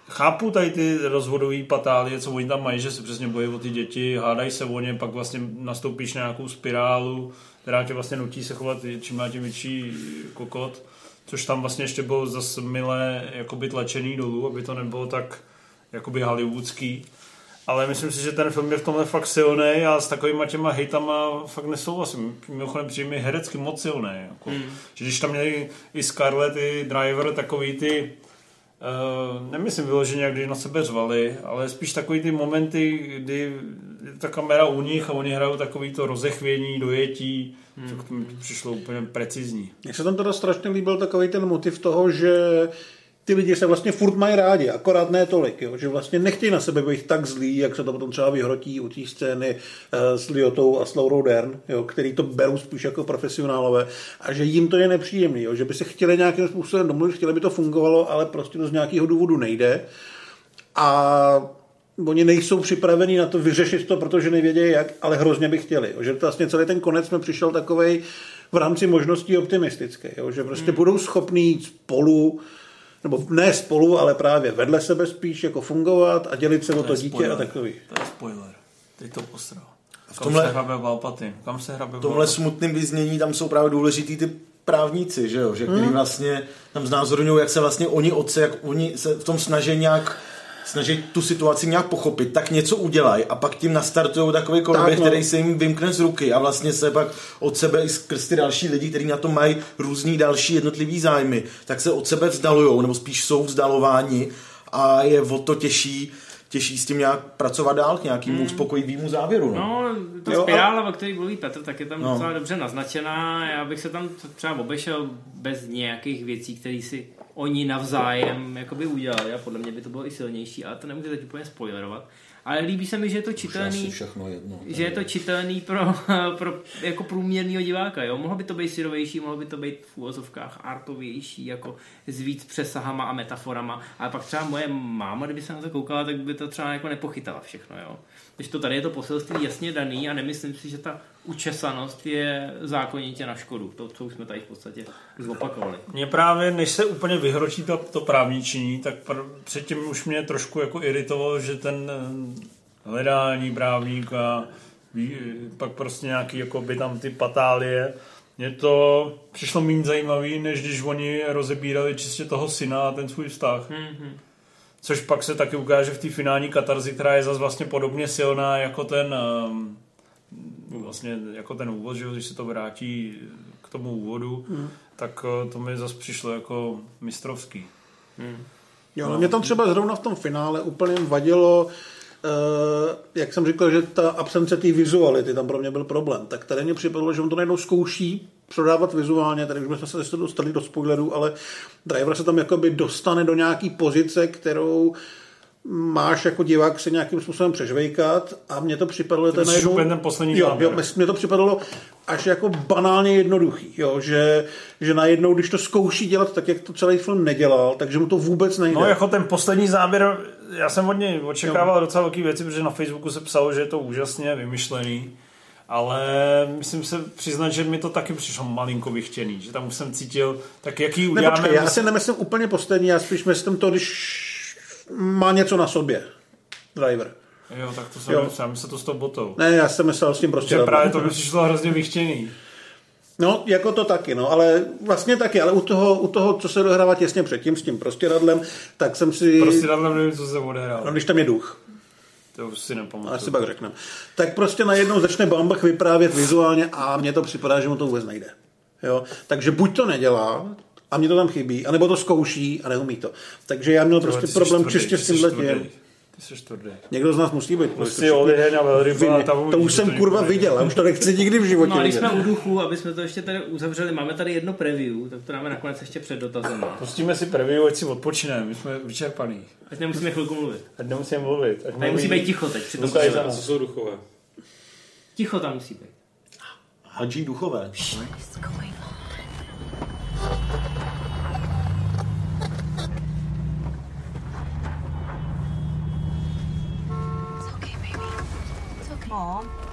chápu tady ty rozvodové patálie, co oni tam mají, že se přesně bojí o ty děti, hádají se o ně, pak vlastně nastoupíš na nějakou spirálu, která tě vlastně nutí se chovat čím má tím větší kokot, což tam vlastně ještě bylo zase milé jakoby tlačený dolů, aby to nebylo tak jakoby hollywoodský. Ale myslím si, že ten film je v tomhle fakt silný a s takovýma těma hejtama fakt nesouhlasím. Mimochodem přijde mi herecky moc silný. Jako. Mm. Že když tam měli i Scarlett, i Driver, takový ty Uh, nemyslím vyloženě, když na sebe řvali, ale spíš takový ty momenty, kdy je ta kamera u nich a oni hrajou takový to rozechvění, dojetí, hmm. to tomu přišlo úplně precizní. Mně se tam teda strašně líbil takový ten motiv toho, že ty lidi se vlastně furt mají rádi, akorát ne tolik, jo? že vlastně nechtějí na sebe být tak zlí, jak se to potom třeba vyhrotí u té scény uh, s Liotou a s Laurou Dern, jo? který to berou spíš jako profesionálové a že jim to je nepříjemný, jo? že by se chtěli nějakým způsobem domluvit, chtěli by to fungovalo, ale prostě to z nějakého důvodu nejde a oni nejsou připravení na to vyřešit to, protože nevědějí jak, ale hrozně by chtěli. jo. Že vlastně celý ten konec mi přišel takovej, v rámci možností optimistické, jo? že prostě budou schopní jít spolu, nebo ne spolu, ale právě vedle sebe spíš jako fungovat a dělit se o to dítě spoiler. a takový. To je spoiler. Teď to postral. V Kam tomhle- se hrabe Palpatine? Kam se hrabe V tomhle smutném vyznění tam jsou právě důležitý ty právníci, že jo, že Hmm. který vlastně tam znázorňují, jak se vlastně oni otce, jak oni se v tom snaží nějak snaží tu situaci nějak pochopit, tak něco udělají a pak tím nastartují takový koloběh, Tak, no. který se jim vymkne z ruky a vlastně se pak od sebe i skrz ty další lidi, kteří na to mají různý další jednotlivý zájmy, tak se od sebe vzdalujou, nebo spíš jsou vzdalováni a je o to těžší, těžší s tím nějak pracovat dál k nějakému uspokojivému závěru. No. No, ta Jo, spirála, o které mluví Petr, tak je tam No. docela dobře naznačená. Já bych se tam třeba obešel bez nějakých věcí, které si oni navzájem jakoby udělali a podle mě by to bylo i silnější, ale to nemůžu teď úplně spoilerovat. Ale líbí se mi, že je to čitelný, všechno jedno. že je to čitelný pro, *laughs* pro jako průměrného diváka. Jo? Mohlo by to být syrovější, mohlo by to být v úvozovkách artovější, jako s víc přesahama a metaforama, ale pak třeba moje máma, kdyby se na to koukala, tak by to třeba jako nepochytala všechno. Jo? Když to tady je to poselství jasně daný a nemyslím si, že ta učesanost je zákonitě na škodu. To, co už jsme tady v podstatě zopakovali. Mě právě, než se úplně vyhročí to, to právničení, tak pr- předtím už mě trošku jako iritovalo, že ten eh, hledání právník a pak prostě nějaký jako by tam ty patálie, mně to přišlo méně zajímavý, než když oni rozebírali čistě toho syna a ten svůj vztah. Mm-hmm. Což pak se taky ukáže v té finální katarzi, která je zase vlastně podobně silná jako ten um, vlastně jako ten úvod, že když se to vrátí k tomu úvodu, Hmm. tak uh, to mi zase přišlo jako mistrovský. Jo, no. mě tam třeba zrovna v tom finále úplně vadilo, Uh, jak jsem říkal, že ta absence té vizuality tam pro mě byl problém, tak tady mě připadlo, že on to najednou zkouší prodávat vizuálně, tady už jsme se dostali do spoilerů, ale driver se tam jakoby dostane do nějaký pozice, kterou máš jako divák se nějakým způsobem přežvejkat a mně to připadlo, že to je myslíš úplně ten poslední jo, jo, mně to připadalo až jako banálně jednoduchý, jo, že, že najednou, když to zkouší dělat tak, jak to celý film nedělal, takže mu to vůbec nejde. No jako ten poslední záběr, já jsem od něj očekával jo. docela velké věci, protože na Facebooku se psalo, že je to úžasně vymyšlený, ale myslím se přiznat, že mi to taky přišlo malinko vychtěný, že tam už jsem cítil, tak jaký Ne, uděláme... počkej, já si nemyslím úplně poslední, já spíš myslím to, když má něco na sobě. Driver. Jo, tak to jsem Jo. myslel, já myslím to s tou botou. Ne, já jsem myslel s tím prostě. Že právě to mi přišlo hrozně vychtěný. No, jako to taky, no, ale vlastně taky, ale u toho, u toho, co se dohrává těsně předtím s tím prostěradlem, tak jsem si... Prostě tam nevím, co se odehrálo. No, když tam je duch, To už si nepamatuju. ale si pak řekneme. Tak prostě najednou začne Bambach vyprávět vizuálně a mně to připadá, že mu to vůbec nejde. Jo? Takže buď to nedělá, a mě to tam chybí, anebo to zkouší a neumí to. Takže já měl prostě problém čistě s tímhle tím. Ty jsi tvrdý. Někdo z nás musí být. Prostě Oliheň a Velryba a tam to uvidíš, už jsem to kurva viděl, a už to nechci nikdy v životě No a když jsme u duchu, aby jsme to ještě tady uzavřeli, máme tady jedno preview, tak to dáme nakonec ještě před dotazem. Pustíme si preview, ať si odpočineme, my jsme vyčerpaný. Ať nemusíme chvilku mluvit. Ať nemusíme mluvit. Ať Tady musí být ticho teď. Při tom. A co jsou duchové? Ticho tam musí být. Hadží duchové. It's farm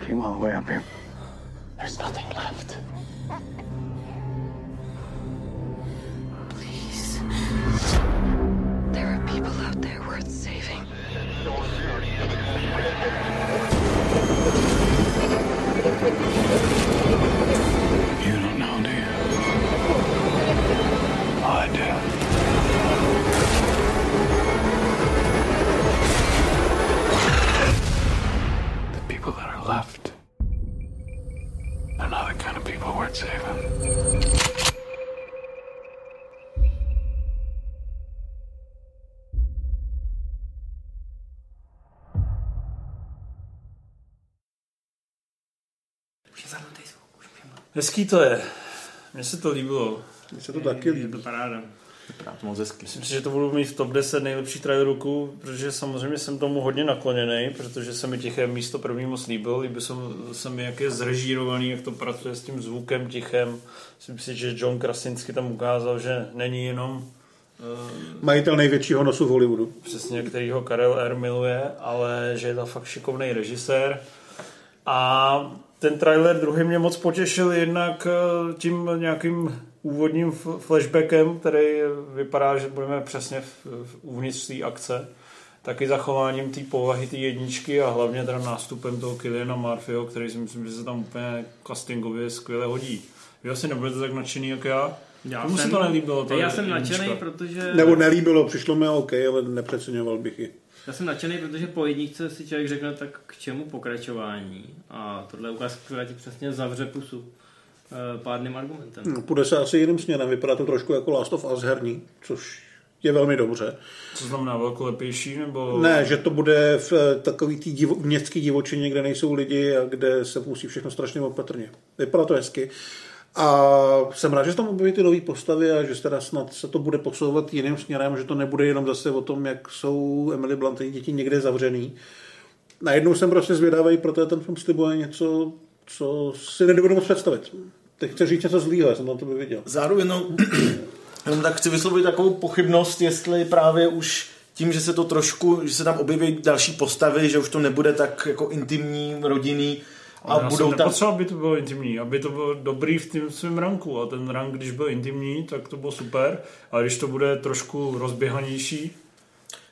Came all the way up here. There's nothing left. Hezký to je. Mně se to líbilo. Mně se to taky Je líbí. to paráda. Vypadá to moc hezky. Myslím si, že to budu mít v top 10 nejlepších trailerů roku, protože samozřejmě jsem tomu hodně nakloněný, protože se mi tiché místo první moc líbil. Líbil jsem, se mi, jak je zrežírovaný, jak to pracuje s tím zvukem tichem. Myslím si, že John Krasinski tam ukázal, že není jenom Majitel největšího nosu v Hollywoodu. přesně, kterýho Karel R. miluje, ale že je to fakt šikovný režisér. A ten trailer druhý mě moc potěšil jednak eh, tím nějakým úvodním flashbackem, který vypadá, že budeme přesně v, v, uvnitř té akce. Taky zachováním té povahy té jedničky a hlavně teda nástupem toho Kiliana Murphyho, který si myslím, že se tam úplně castingově skvěle hodí. Vy asi nebudete tak nadšený jak já? Já Tomu se jsem- to nelíbilo. ta Já jsem nadšený, protože... Nebo nelíbilo, přišlo mi OK, ale nepřeceňoval bych ji. Já jsem nadšený, protože po jedničce si člověk řekne, tak k čemu pokračování. A tohle je ukázka, která ti přesně zavře pusu eh, pádným argumentem. No, Půjde se asi jiným směrem, vypadá to trošku jako Last of Us herní, což je velmi dobře. Co znamená velkolepější? Nebo... Ne, že to bude v eh, takový tý divo, městský divočině, kde nejsou lidi a kde se musí všechno strašně opatrně. Vypadá to hezky. A jsem rád, že tam objeví ty nové postavy a že teda snad se to bude posouvat jiným směrem, že to nebude jenom zase o tom, jak jsou Emily Blunt a děti někde zavřený. Najednou jsem prostě zvědavý, protože ten film slibuje něco, co si nedovedu moc představit. Teď chci říct něco zlýho, já jsem na to by viděl. Zároveň no, *clears throat* jenom tak chci vyslovit takovou pochybnost, jestli právě už tím, že se to trošku, že se tam objeví další postavy, že už to nebude tak jako intimní, rodinný Ale já budou tam... nepotřeboval, aby to bylo intimní, aby to bylo dobrý v tom svém ranku. A ten rank, když byl intimní, tak to bylo super, ale když to bude trošku rozběhanější,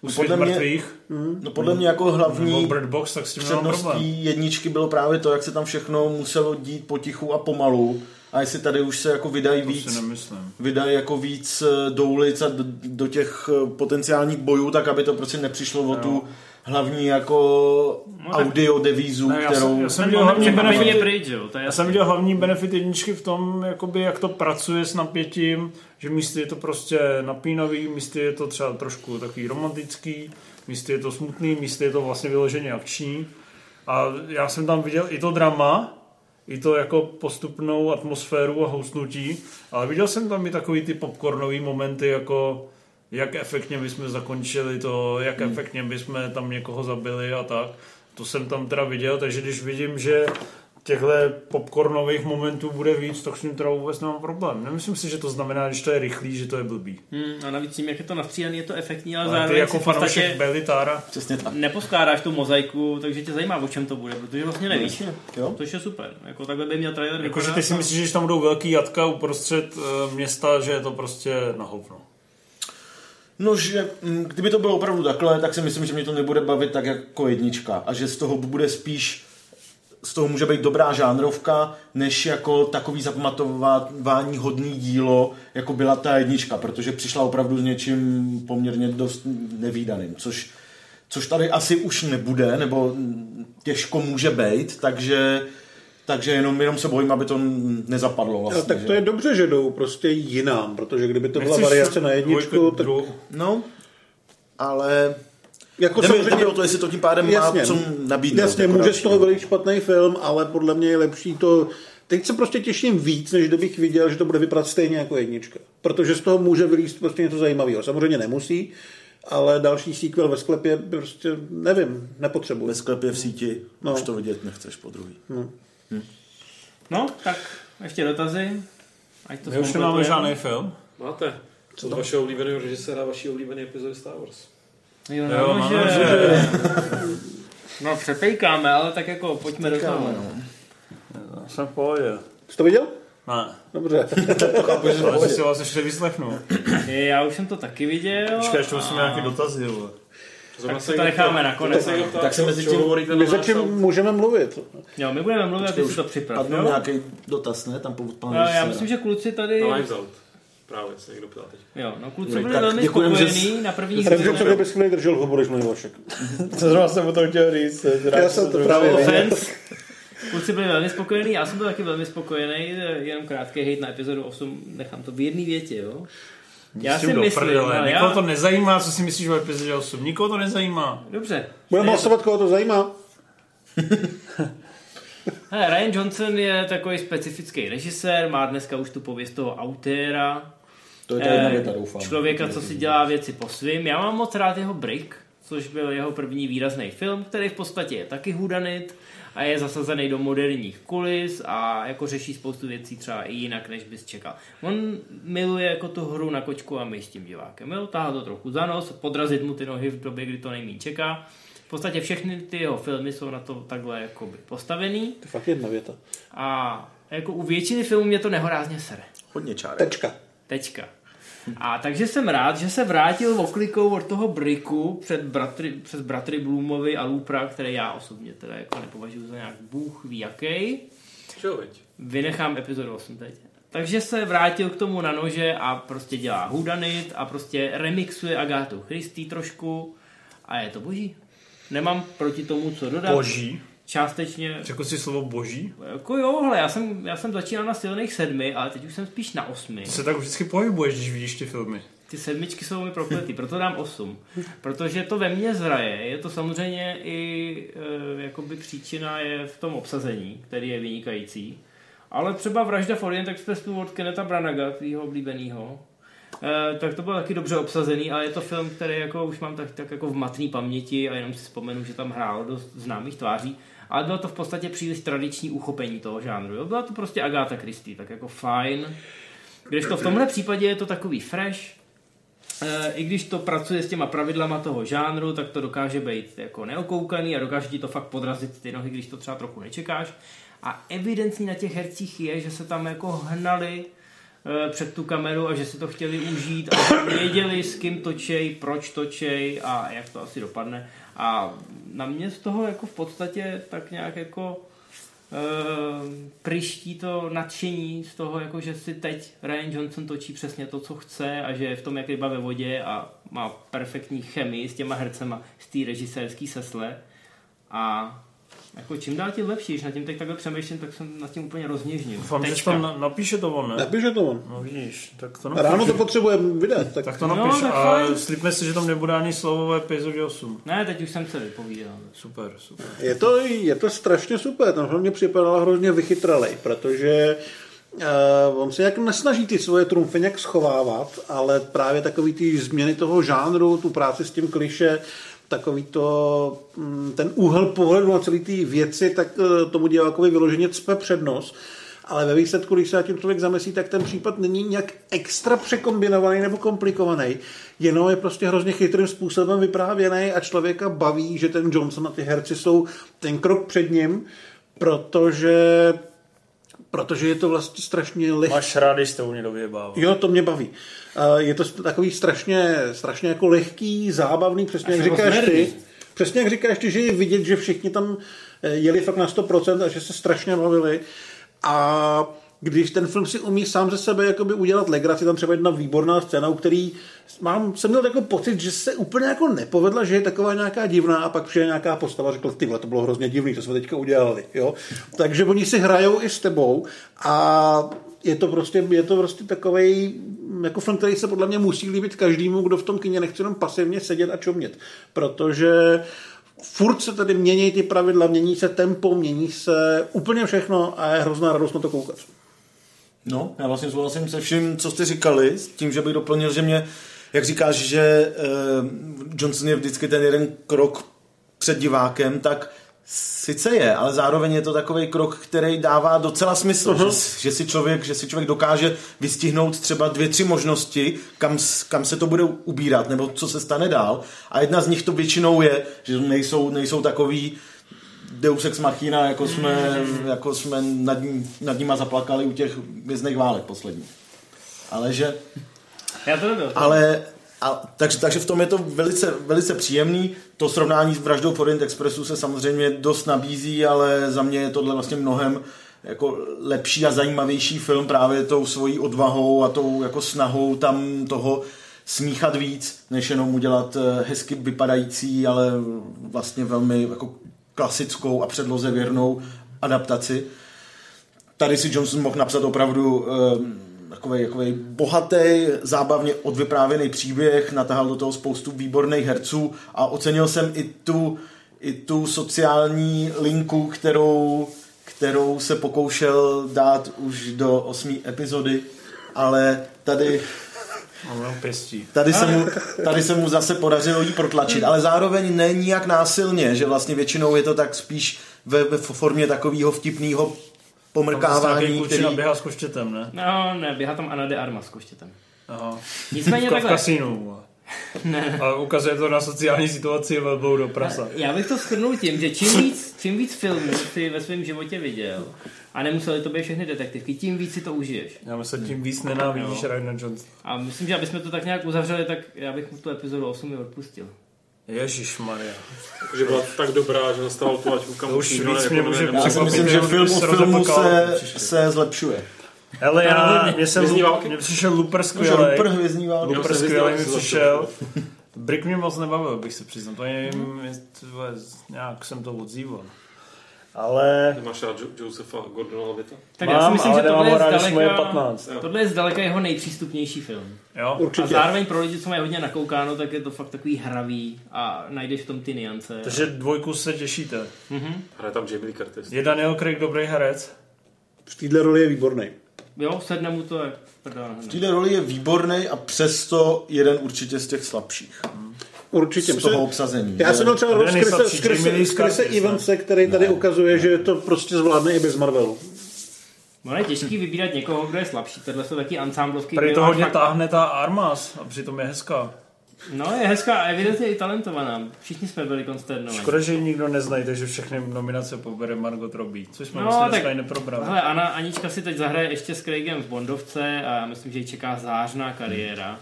u No, podle mě- mrtvých, No podle mě jako hlavní Bird Box, tak s tím předností jedničky bylo právě to, jak se tam všechno muselo dít potichu a pomalu. A jestli tady už se jako vydají To víc, vydají jako víc eh, do ulic a do, do těch eh, potenciálních bojů, tak aby to prostě nepřišlo o tu hlavní jako No tak- audio devízu, Ne, já jsem- kterou... já jsem viděl hlavní benefity- pryč, jo. To je Já jsem viděl hlavní benefit jedničky v tom, jakoby, jak to pracuje s napětím, že místy je to prostě napínavý, místy je to třeba trošku takový romantický, místy je to smutný, místy je to vlastně vyloženě akční. A já jsem tam viděl i to drama, i to jako postupnou atmosféru a housnutí, ale viděl jsem tam i takový ty popcornový momenty, jako jak efektně bychom zakončili to, jak Hmm. efektně bychom tam někoho zabili a tak. To jsem tam teda viděl, takže když vidím, že těchto popcornových momentů bude víc, tak s tím teda vůbec nemám problém. Nemyslím si, že to znamená, když to je rychlý, že to je blbý. Hmm, a navíc tím, jak je to nastříhaný, je to efektní, ale, Ale ty zároveň jako fanoušek Belitára, Přesně tak. neposkládáš tu mozaiku, takže tě zajímá, o čem to bude, protože vlastně nevíš. Jo. Což je super. Jako takhle by měl trailer jakože ty si myslíš, že když tam budou velký jatka uprostřed uh, města, že je to prostě na hovno. No, že mm, kdyby to bylo opravdu takhle, tak si myslím, že mě to nebude bavit tak jako jednička a že z toho bude spíš z toho může být dobrá žánrovka, než jako takový zapamatování hodný dílo, jako byla ta jednička, protože přišla opravdu s něčím poměrně dost nevýdaným, což, což tady asi už nebude, nebo těžko může být, takže, takže jenom, jenom se bojím, aby to nezapadlo vlastně. tak to že? je dobře, že jdou prostě jinam, protože kdyby to byla Nechceš variace na jedničku, dvojku, tak druhou? No, ale jako Jde mi, jde samozřejmě- mi o to, jestli to tím pádem Jasně, má co nabídnout. jasně jako může z toho být špatný film, ale podle mě je lepší to... Teď se prostě těším víc, než kdybych viděl, že to bude vypadat stejně jako jednička. Protože z toho může vylíst prostě něco zajímavého. Samozřejmě nemusí, ale další sequel ve sklepě prostě, nevím, nepotřebuji. Ve sklepě v síti No. no. už to vidět nechceš po druhý. No, tak ještě dotazy. Ať to My už nemáme žádný film. Máte. Co od vašeho oblíbeného režiséra, vaší oblíbené epizody Star Wars. Jo, Jo, no, že... že... No přepejkáme, ale tak jako pojďme do toho. Já jsem v pohodě. Jsi to viděl? Ne, Dobře. ale si vás ještě vyslechnu. Já už jsem to taky viděl. Počkej, ještě musím nějaký dotazy, vole. Zrovna Tak se to necháme se někdo ptá, Tak si co- mezi tím- hovoríte My na za čím náš můžeme mluvit? Jo, my budeme mluvit, ty si to připrav. Padl nějaký dotaz, ne? Tam po od pana No, já myslím, že kluci tady... Na Lives Out. Právě se někdo ptá teď. Jo, no kluci Tak byli velmi děkujem, že spokojení na první Takže chvíli. co bys chvíli držel hovor, když mluví Vašek. Co zrovna jsem o tom chtěl říct. Já jsem to právě No. Kluci byli velmi spokojení, já jsem byl taky velmi spokojený, jenom krátký hate na epizodu 8, nechám to v jedné větě, jo. Já si myslím, ale Nikoho já... to nezajímá, co si myslíš o epizodě 8. Nikoho to nezajímá. Dobře. Budeme hlasovat, koho to zajímá. *laughs* Hele, Ryan Johnson je takový specifický režisér, má dneska už tu pověst toho autéra, To je ta jedna eh, věta, doufám. člověka, co si dělá věci po svým. Já mám moc rád jeho Brick, což byl jeho první výrazný film, který v podstatě je taky hudanit a je zasazený do moderních kulis a jako řeší spoustu věcí třeba i jinak, než bys čekal. On miluje jako tu hru na kočku a my s tím divákem. Jo, táhá to trochu za nos, podrazit mu ty nohy v době, kdy to nejmín čeká. V podstatě všechny ty jeho filmy jsou na to takhle jakoby postavený To je fakt jedna věta. a jako u většiny filmů mě to nehorázně sere. Hodně čárek. Tečka. Tečka. A takže jsem rád, že se vrátil oklikou od toho Bricku před bratry, přes bratry Bloomovi a Loopra, které já osobně teda jako nepovažuji za nějak bůh ví jaký. Čo, veď? Vynechám epizodu 8 teď. Takže se vrátil k tomu na nože a prostě dělá hudanit a prostě remixuje Agátu Christy trošku a je to boží. Nemám proti tomu co dodat. Boží. Částečně Řekl jsi slovo boží? jako jo, hele, já jsem, já jsem začínal na silných sedmi, ale teď už jsem spíš na osmi. Ty se tak vždycky pohybuješ, když vidíš ty filmy. Ty sedmičky jsou mi prokletý, proto dám osm. Protože to ve mně zraje, je to samozřejmě i e, jakoby příčina je v tom obsazení, který je vynikající. Ale třeba Vražda v Orient Expressu od Keneta Branaga, tvýho oblíbenýho, e, tak to byl taky dobře obsazený, ale je to film, který jako už mám tak, tak jako v matné paměti a jenom si vzpomenu, že tam hrálo dost známých tváří. Ale bylo to v podstatě příliš tradiční uchopení toho žánru. Jo? Byla to prostě Agatha Christie, tak jako fajn. Když to v tomhle případě je to takový fresh, E, I když to pracuje s těma pravidlama toho žánru, tak to dokáže být jako neokoukaný a dokáže ti to fakt podrazit ty nohy, když to třeba trochu nečekáš. A evidentní na těch hercích je, že se tam jako hnali e, před tu kameru a že si to chtěli užít a věděli, s kým točej, proč točej a jak to asi dopadne. A na mě z toho jako v podstatě tak nějak jako eh, priští to nadšení z toho, jako že si teď Ryan Johnson točí přesně to, co chce a že je v tom jak ryba ve vodě a má perfektní chemii s těma hercema z té režisérský sesle. A jako čím dál tím lepší, když nad tím teď takhle přemýšlím, tak jsem nad tím úplně rozněžnil. Doufám, že tam na- napíše to on, ne? Napíše to on. No vidíš, tak to napiš. Ráno to potřebujeme vydat. Tak, Tak to No, napiš tak a fajn. slibme si, že tam nebude ani slovo v epizodě 8. Ne, teď už jsem se vypovídal. Super, super. Je to, je to strašně super, film mě připadal hrozně vychytralej, protože uh, on se jak nesnaží ty svoje trumfy nějak schovávat, ale právě takový ty změny toho žánru, tu práci s tím kliše, takový to, mm, ten úhel pohledu na celý ty věci, tak eh, tomu divákovi vyloženě cpe přednost. Ale ve výsledku, když se na tím člověk zamyslí, tak ten případ není nějak extra překombinovaný nebo komplikovaný. Jenom je prostě hrozně chytrým způsobem vyprávěný a člověka baví, že ten Johnson a ty herci jsou ten krok před ním, protože, protože je to vlastně strašně lehké. Máš rád, když to mě dověbává. Jo, to mě baví. Eh, Je to takový strašně, strašně jako lehký, zábavný, přesně jak Až moc říkáš ty. Přesně jak říkáš ty, že je vidět, že všichni tam eh, jeli fakt na 100% a že se strašně bavili. A když ten film si umí sám ze sebe jakoby udělat legraci, tam třeba jedna výborná scéna, u který mám, jsem měl jako pocit, že se úplně jako nepovedla, že je taková nějaká divná a pak přijde nějaká postava a řekl, ty vole, to bylo hrozně divný, co jsme teďka udělali. Jo? Takže oni si hrajou i s tebou a je to prostě, je to prostě takový jako film, který se podle mě musí líbit každému, kdo v tom kině nechce jenom pasivně sedět a čumět. Protože furt se tady mění ty pravidla, mění se tempo, mění se úplně všechno a je hrozná radost na to koukat. No, já vlastně souhlasím se vším, co jste říkali, s tím, že bych doplnil, že mě, jak říkáš, že uh, Johnson je vždycky ten jeden krok před divákem, tak sice je, ale zároveň je to takový krok, který dává docela smysl, uh-huh. že, že, si člověk, že si člověk dokáže vystihnout třeba dvě, tři možnosti, kam, kam se to bude ubírat, nebo co se stane dál. A jedna z nich to většinou je, že nejsou, nejsou takový Deus Ex Machina, jako jsme, jako jsme nad, ní, nad nima zaplakali u těch vězných válek posledních. Ale že Já to nebyl. ale a, takže, takže v tom je to velice, velice příjemný. To srovnání s vraždou v Orient Expressu se samozřejmě dost nabízí, ale za mě je tohle vlastně mnohem jako lepší a zajímavější film právě tou svojí odvahou a tou jako snahou tam toho smíchat víc, než jenom udělat eh, hezky vypadající, ale vlastně velmi jako klasickou a předloze věrnou adaptaci. Tady si Johnson mohl napsat opravdu takový, takový bohatý, zábavně odvyprávěný příběh, natahal do toho spoustu výborných herců a ocenil jsem i tu, i tu sociální linku, kterou, kterou se pokoušel dát už do osmé epizody, ale tady Pěstí. Tady se, mu, tady se mu zase podařilo jí protlačit, ale zároveň ne nijak násilně, že vlastně většinou je to tak spíš ve, ve formě takového vtipného pomrkávání, Klučina který... běhá s koštětem, ne? No, ne, běhá tam Ana de Armas s koštětem. Aha. Nicméně v takhle. kasínu. Ne. A ukazuje to na sociální situaci velbou do prasa. Já bych to shrnul tím, že čím víc, čím víc filmů si ve svém životě viděl a nemuseli to být všechny detektivky, tím víc si to užiješ. Já myslím, tím víc nenávidíš Ryan Johnson. A myslím, že aby jsme to tak nějak uzavřeli, tak já bych mu tu epizodu 8 i odpustil. Ježíš Maria. Že byla tak dobrá, že nastával tu kam To už víc ne- mě jako může Já si myslím, že film od se filmu se, se zlepšuje. Hele, já, mě, jsem, mě přišel Looper Že skvělej. Rupert hvězdní války. Jo. Looper se skvělej mi přišel. Brick mě moc nebavil, bych se přiznal. To je, nějak jsem to odzýval. Ale Ty máš rád Jo- Josefa Gordona Levitta? Tak mám, já si myslím, ale že tohle je, rád, zdaleka, 15. tohle je zdaleka jeho nejpřístupnější film. Jo? A Určitě. zároveň pro lidi, co mají hodně nakoukáno, tak je to fakt takový hravý a najdeš v tom ty niance. Takže dvojku se těšíte. Hraje tam Jamie Lee Curtis. Je Daniel Craig dobrý herec? V téhle roli je výborný. Jo, sedne mu to prdá. V této roli je výborný a přesto jeden určitě z těch slabších. Určitě. Z toho obsazení. Já jsem měl třeba je Curtis, ne? Evanse, který tady ukazuje, že to prostě zvládne i bez Marvelu. No je těžký vybírat někoho, kdo je slabší. Tohle jsou taky ansámblovky. Tady to hodně fakt- táhne ta Armas a přitom je hezká. No je hezká a evidentně i talentovaná. Všichni jsme byli konsternovaní. Škoda, že ji nikdo neznají, takže všechny nominace pobere Margot Robbie, což jsme No, vlastně tak- dneska i neprobrali. Hele, Ana, Anička si teď zahraje ještě s Craigem v Bondovce a já myslím, že ji čeká zářná kariéra.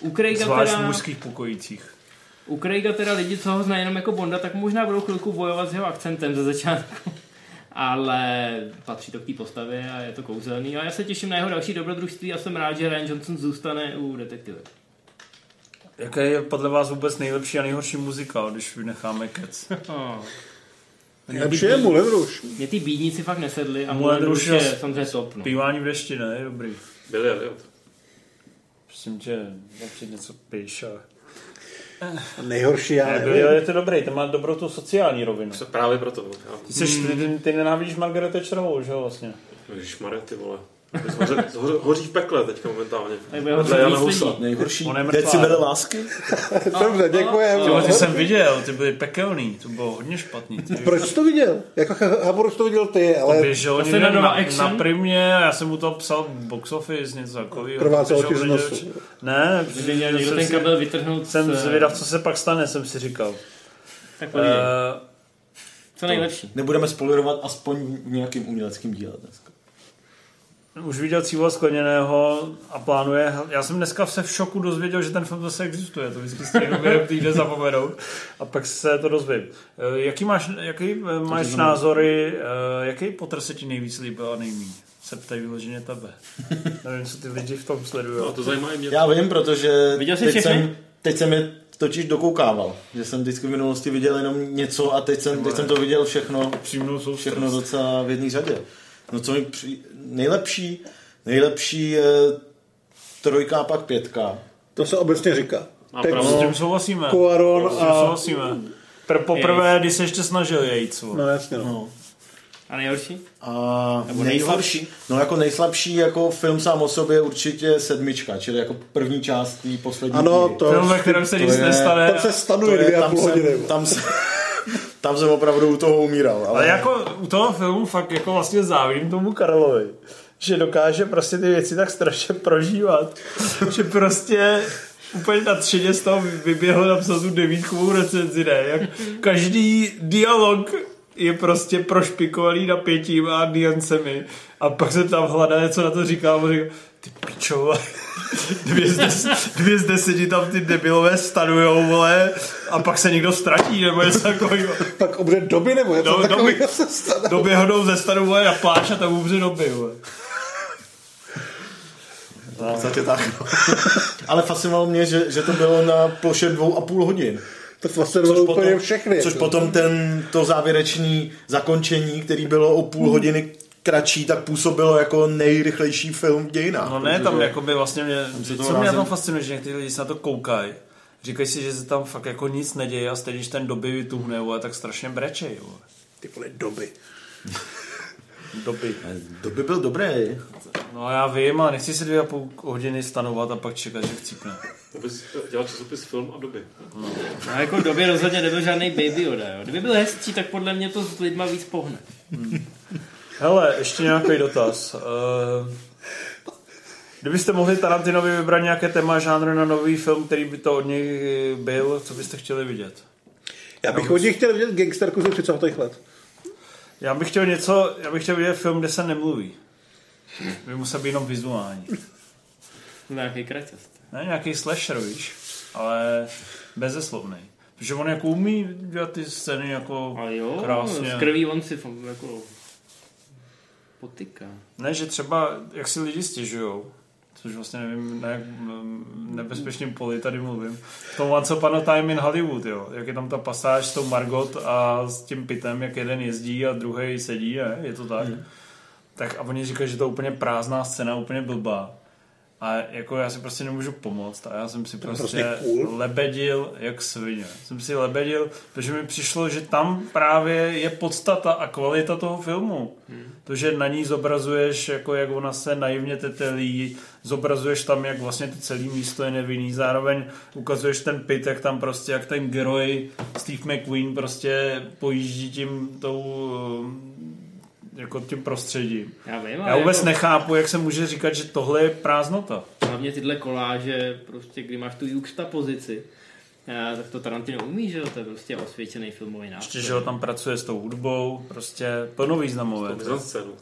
U Craiga, Zvlášť v teda, mužských pokojících. u Craiga teda lidi, co ho znají jenom jako Bonda, tak možná budou chvilku bojovat s jeho akcentem ze začátku. *laughs* Ale patří to k té postavě a je to kouzelný. A já se těším na jeho další dobrodružství a jsem rád, že Ryan Johnson zůstane u detektivek. Jaký je podle vás vůbec nejlepší a nejhorší muzikál, když vynecháme kec? *laughs* Oh. Nejlepší je Moulin Rouge. Mě ty bídníci fakt nesedli a Moulin Moulin Rouge Rouge je je samozřejmě top. No. Pívání v dešti, ne? Je dobrý. Billy Elliot. Prosím tě, něco píš. A... Nejhorší já Ne, nevím. Je to dobrý, ten má dobrou tu sociální rovinu. Se právě proto. Já, Ty, jsi, ty, ty nenávidíš Margaret Thatcherovou, že jo, vlastně? Ježišmarja, ty vole. Hoří, hoří, hoří v pekle teďka momentálně. Vedle Jana Husa. Nejhorší decibel lásky. Dobře, děkujeme. Jo, ty jsem viděl, ty byly pekelný, to bylo hodně špatný. Ty. Proč jsi to viděl? Jako Habor to viděl ty, ale Běžel Zase někde na na, na primě a já jsem mu to psal box office, něco takového. Krvácelo Běžel ti z nosu. Ne, měl někdo ten kabel vytrhnout Jsem z- zvědav, co se pak stane, jsem si říkal. Tak Uh, co nejlepší. Nebudeme spoilerovat aspoň v nějakým uměleckým díle dneska. Už viděl cílo skleněného a plánuje. Já jsem dneska se v šoku dozvěděl, že ten film zase existuje. To vždycky stejně během týdne zapomenout. A pak se to dozvím. Eh, Jaký máš, jaký eh, máš názory, eh, jaký Potter se ti nejvíc líbil a nejmíň? Se ptají vyloženě tebe. *laughs* Nevím, co ty lidi v tom sledují. No, to zajímá i mě. Já vím, protože Viděl jsi teď všechny? jsem, teď jsem je totiž dokoukával. Že jsem vždycky v minulosti viděl jenom něco a teď jsem, teď jsem to viděl všechno, Přímnou všechno docela v jedné řadě. No co mi při... nejlepší, nejlepší je trojka a pak pětka. to se obecně říká. Má Teď pravdu. S tím souhlasíme. Cuaron a... souhlasíme. Pr- poprvé, když se ještě snažil jejít. co? No jasně, no. No. A nejhorší? A Nebo nejslabší, no jako nejslabší jako film sám o sobě určitě sedmička, čili jako první část té poslední Ano, díly. to... Film, ve kterém se nic je- nestane. Tam se stanuje To je- dvě a tam půl hodiny. Tam se, tam jsem opravdu u toho umíral. Ale, Ale jako u toho filmu fakt jako vlastně závidím tomu Karlovi, že dokáže prostě ty věci tak strašně prožívat, že prostě úplně nadšeně z toho vyběhl napsal tu devítkovou recenzi, ne? Jak každý dialog je prostě prošpikovaný napětím a niancemi a pak se tam hledá něco na to říká a říká, ty pičo, dvě z, des, dvě z deseti tam ty debilové stanujou, vole, a pak se někdo ztratí, nebo něco takového. Pak obře doby nebo něco No, no, doby. takového se stane. Doběhnou ze stanu vole, na pláž a tam umře doby. Vole. v podstatě tak. no. ale fascinovalo mě, že, že to bylo na ploše dvou a půl hodin. To fascinovalo úplně všechny. což jako. potom ten, to závěrečný zakončení, který bylo o půl hodiny kratší, tak působilo jako nejrychlejší film v dějinách. No ne, tam jako by vlastně mě, co mě na tom fascinuje, že někteří lidi se na to koukají, říkají si, že se tam fakt jako nic neděje a stejně, když ten doby vytuhne, vole, tak strašně brečej. Vole. Ty vole doby. *laughs* Doby. Doby byl dobrý. No já vím, ale nechci si dvě a půl hodiny stanovat a pak čekat, že chcípne. Dělal časopis film a doby. No jako v době rozhodně nebyl žádný baby Yoda, jo. Kdyby byl hezčí, tak podle mě to s lidma víc pohne. Hele, ještě nějaký dotaz. Uh, kdybyste mohli Tarantinovi vybrat nějaké téma žánr na nový film, který by to od něj byl, co byste chtěli vidět? Já bych hodně chtěl vidět gangsterku ze 30. let. Já bych chtěl něco, já bych chtěl vidět film, kde se nemluví. By musel být jenom vizuální. Nějaký kraťast. Ne, nějaký slasher, víš, ale bezeslovný. Protože on jako umí dělat ty scény jako Ale jo, krásně. z krví on si fakt jako potyká. Ne, že třeba, jak si lidi stěžujou, což vlastně nevím, na jak mm, nebezpečným poli tady mluvím, v tom Once Upon a Time in Hollywood, jo, jak je tam ta pasáž s tou Margot a s tím pitem, jak jeden jezdí a druhý sedí, ne? je to tak? Hmm. Tak a oni říkají, že to je úplně prázdná scéna, úplně blbá. A jako já si prostě nemůžu pomoct a já jsem si prostě, prostě cool. lebedil jak svině. Jsem si lebedil, protože mi přišlo, že tam právě je podstata a kvalita toho filmu. Hmm. To, že na ní zobrazuješ, jako jak ona se naivně tetelí, zobrazuješ tam, jak vlastně to celé místo je nevinný, zároveň ukazuješ ten pit, jak tam prostě, jak ten geroj Steve McQueen prostě pojíždí tím tou jako tím prostředím. Já vím, Já vůbec jako, nechápu, jak se může říkat, že tohle je prázdnota. hlavně tyhle koláže, prostě kdy máš tu juxtapozici, eh, tak to Tarantino umí, že jo, to je prostě osvědčený filmový Ještě, nástroj. že ho tam pracuje s tou hudbou, prostě plnovýznamové. To scénu.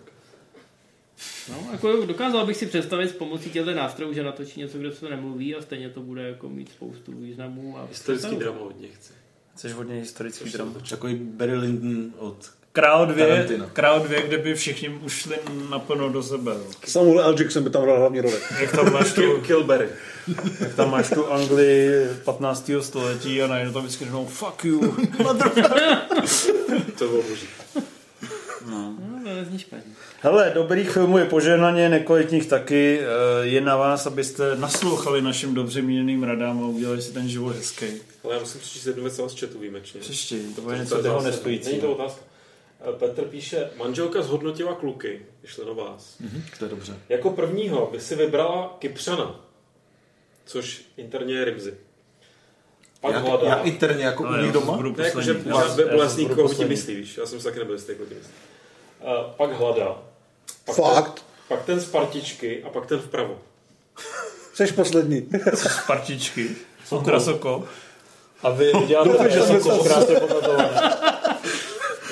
No, jako dokázal bych si představit s pomocí těchto nástrojů, že natočí něco, kde se nemluví a stejně to bude jako mít spoustu významů. A Historický drama hodně chci. Chceš hodně historický dram. Takový Barry Lyndon od... Král 2, Tarantino. Král 2, kde by všichni ušli naplno do sebe. Samuel L. Jackson by tam hrál hlavní roli. Jak tam máš tu, Kill, Killberry. jak tam máš tu Anglii 15. století a najednou tam vždycky řeknou fuck you. To bylo boží. No, to nezní špatně. Hele, dobrých filmů je požehnaně, nekvalitních taky. Eh, Je na vás, abyste naslouchali našim dobře míněným radám a udělali si ten život hezký. Ale já musím přečíst jednu věc z chatu výjimečně. Příště, to bude něco je toho nestojící. Není to otázka. Eh, Petr píše, manželka zhodnotila kluky, vyšli na vás. To je dobře. Jako prvního by si vybrala Kypřana, což interně je Rimzy. Pak Já, hledá... já interně jako u No, nich já doma? Ne, jako, že Já zase jasný, koho ti myslí, víš? Já jsem si taky nebyl jistý, koho ti myslí. Uh, pak hlada. Pak Fakt? Ten, pak ten z partičky a pak ten vpravo. Seš poslední. z partičky. Ondra Soko. A vy děláte že jsou krásně podatované.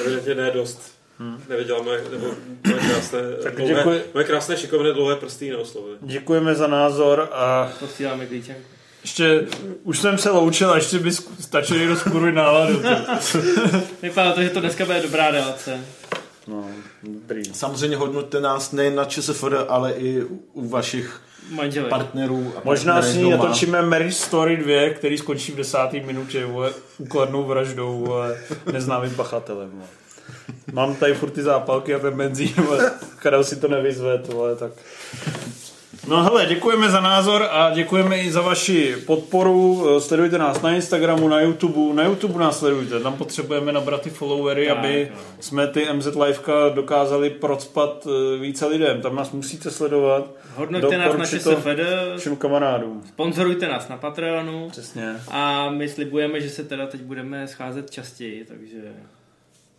Evidentně ne dost. Hmm. Nevěděla moje, nebo moje krásné, Tak dlouhé, děkuji. moje krásné šikovné dlouhé prsty neoslovily. Děkujeme za názor a Posíláme klíčem. ještě, už jsem se loučil a ještě by stačilo někdo skuruj náladu. *laughs* Vypadá to, že to dneska bude dobrá relace. No, dobrý. Samozřejmě hodnoťte nás nejen na ČSFD, ale i u vašich Manželek. partnerů. A Možná si ní natočíme Mary Story 2, který skončí v desáté minutě vole, úkladnou vraždou vole, neznámým pachatelem. Vole. Mám tady furt ty zápalky a ten benzín, vole. Karel si to nevyzve, vole, tak... No hele, děkujeme za názor a děkujeme i za vaši podporu. Sledujte nás na Instagramu, na YouTube. Na YouTube nás sledujte, tam potřebujeme nabrat ty followery, Tak, aby no. jsme ty MZ Liveka dokázali procpat eh, více lidem. Tam nás musíte sledovat. Hodnoťte nás na ČSFD, Všem kamarádům. sponzorujte nás na Patreonu Přesně. a my slibujeme, že se teda teď budeme scházet častěji, takže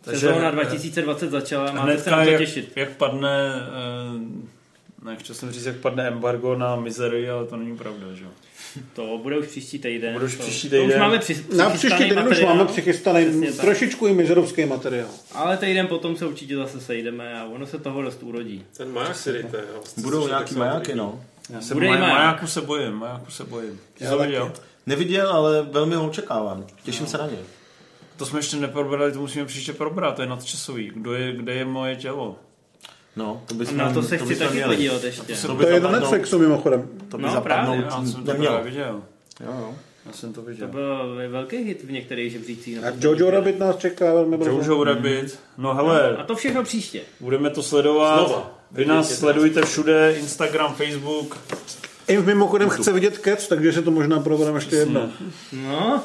Sezóna 2020 začala, máte se na to jak, těšit. jak padne, eh, ne, chtěl jsem říct, jak padne embargo na Misery, ale to není pravda, že jo. To bude už příští týden. Bude už to, příští To už týden. máme při, Na příští týden už materiál, máme přichystaný trošičku i mizerovský materiál. Ale týden potom se určitě zase sejdeme a ono se toho dost urodí. Ten maják si dejte. jo. Budou nějaký majáky, no. Já se Bude maj, maják. majáku se bojím, majáku se bojím. Ty Já viděl? Neviděl, ale velmi ho očekávám. Těším se na něj. To jsme ještě neprobrali, to musíme příště probrat, to je nadčasový. Kdo je, kde je moje tělo? No, to bychom, na to se to chci taky měli. podívat ještě. se- To by To je na Netflixu mimochodem. To by No, zapadnout právě, Já jsem to viděl. Jo, jo. Já jsem to To viděl. byl velký hit v některých žebřících. A Jojo Rabbit nás čeká velmi brzo. Jojo Rabbit. No hele, A to všechno příště. budeme to sledovat. Znova. Vy nás sledujte všude, Instagram, Facebook. I mimochodem chce vidět Cats, takže se to možná probereme ještě jednou. No,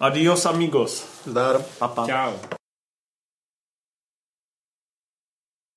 Adios amigos. Zdar. Papa. čau.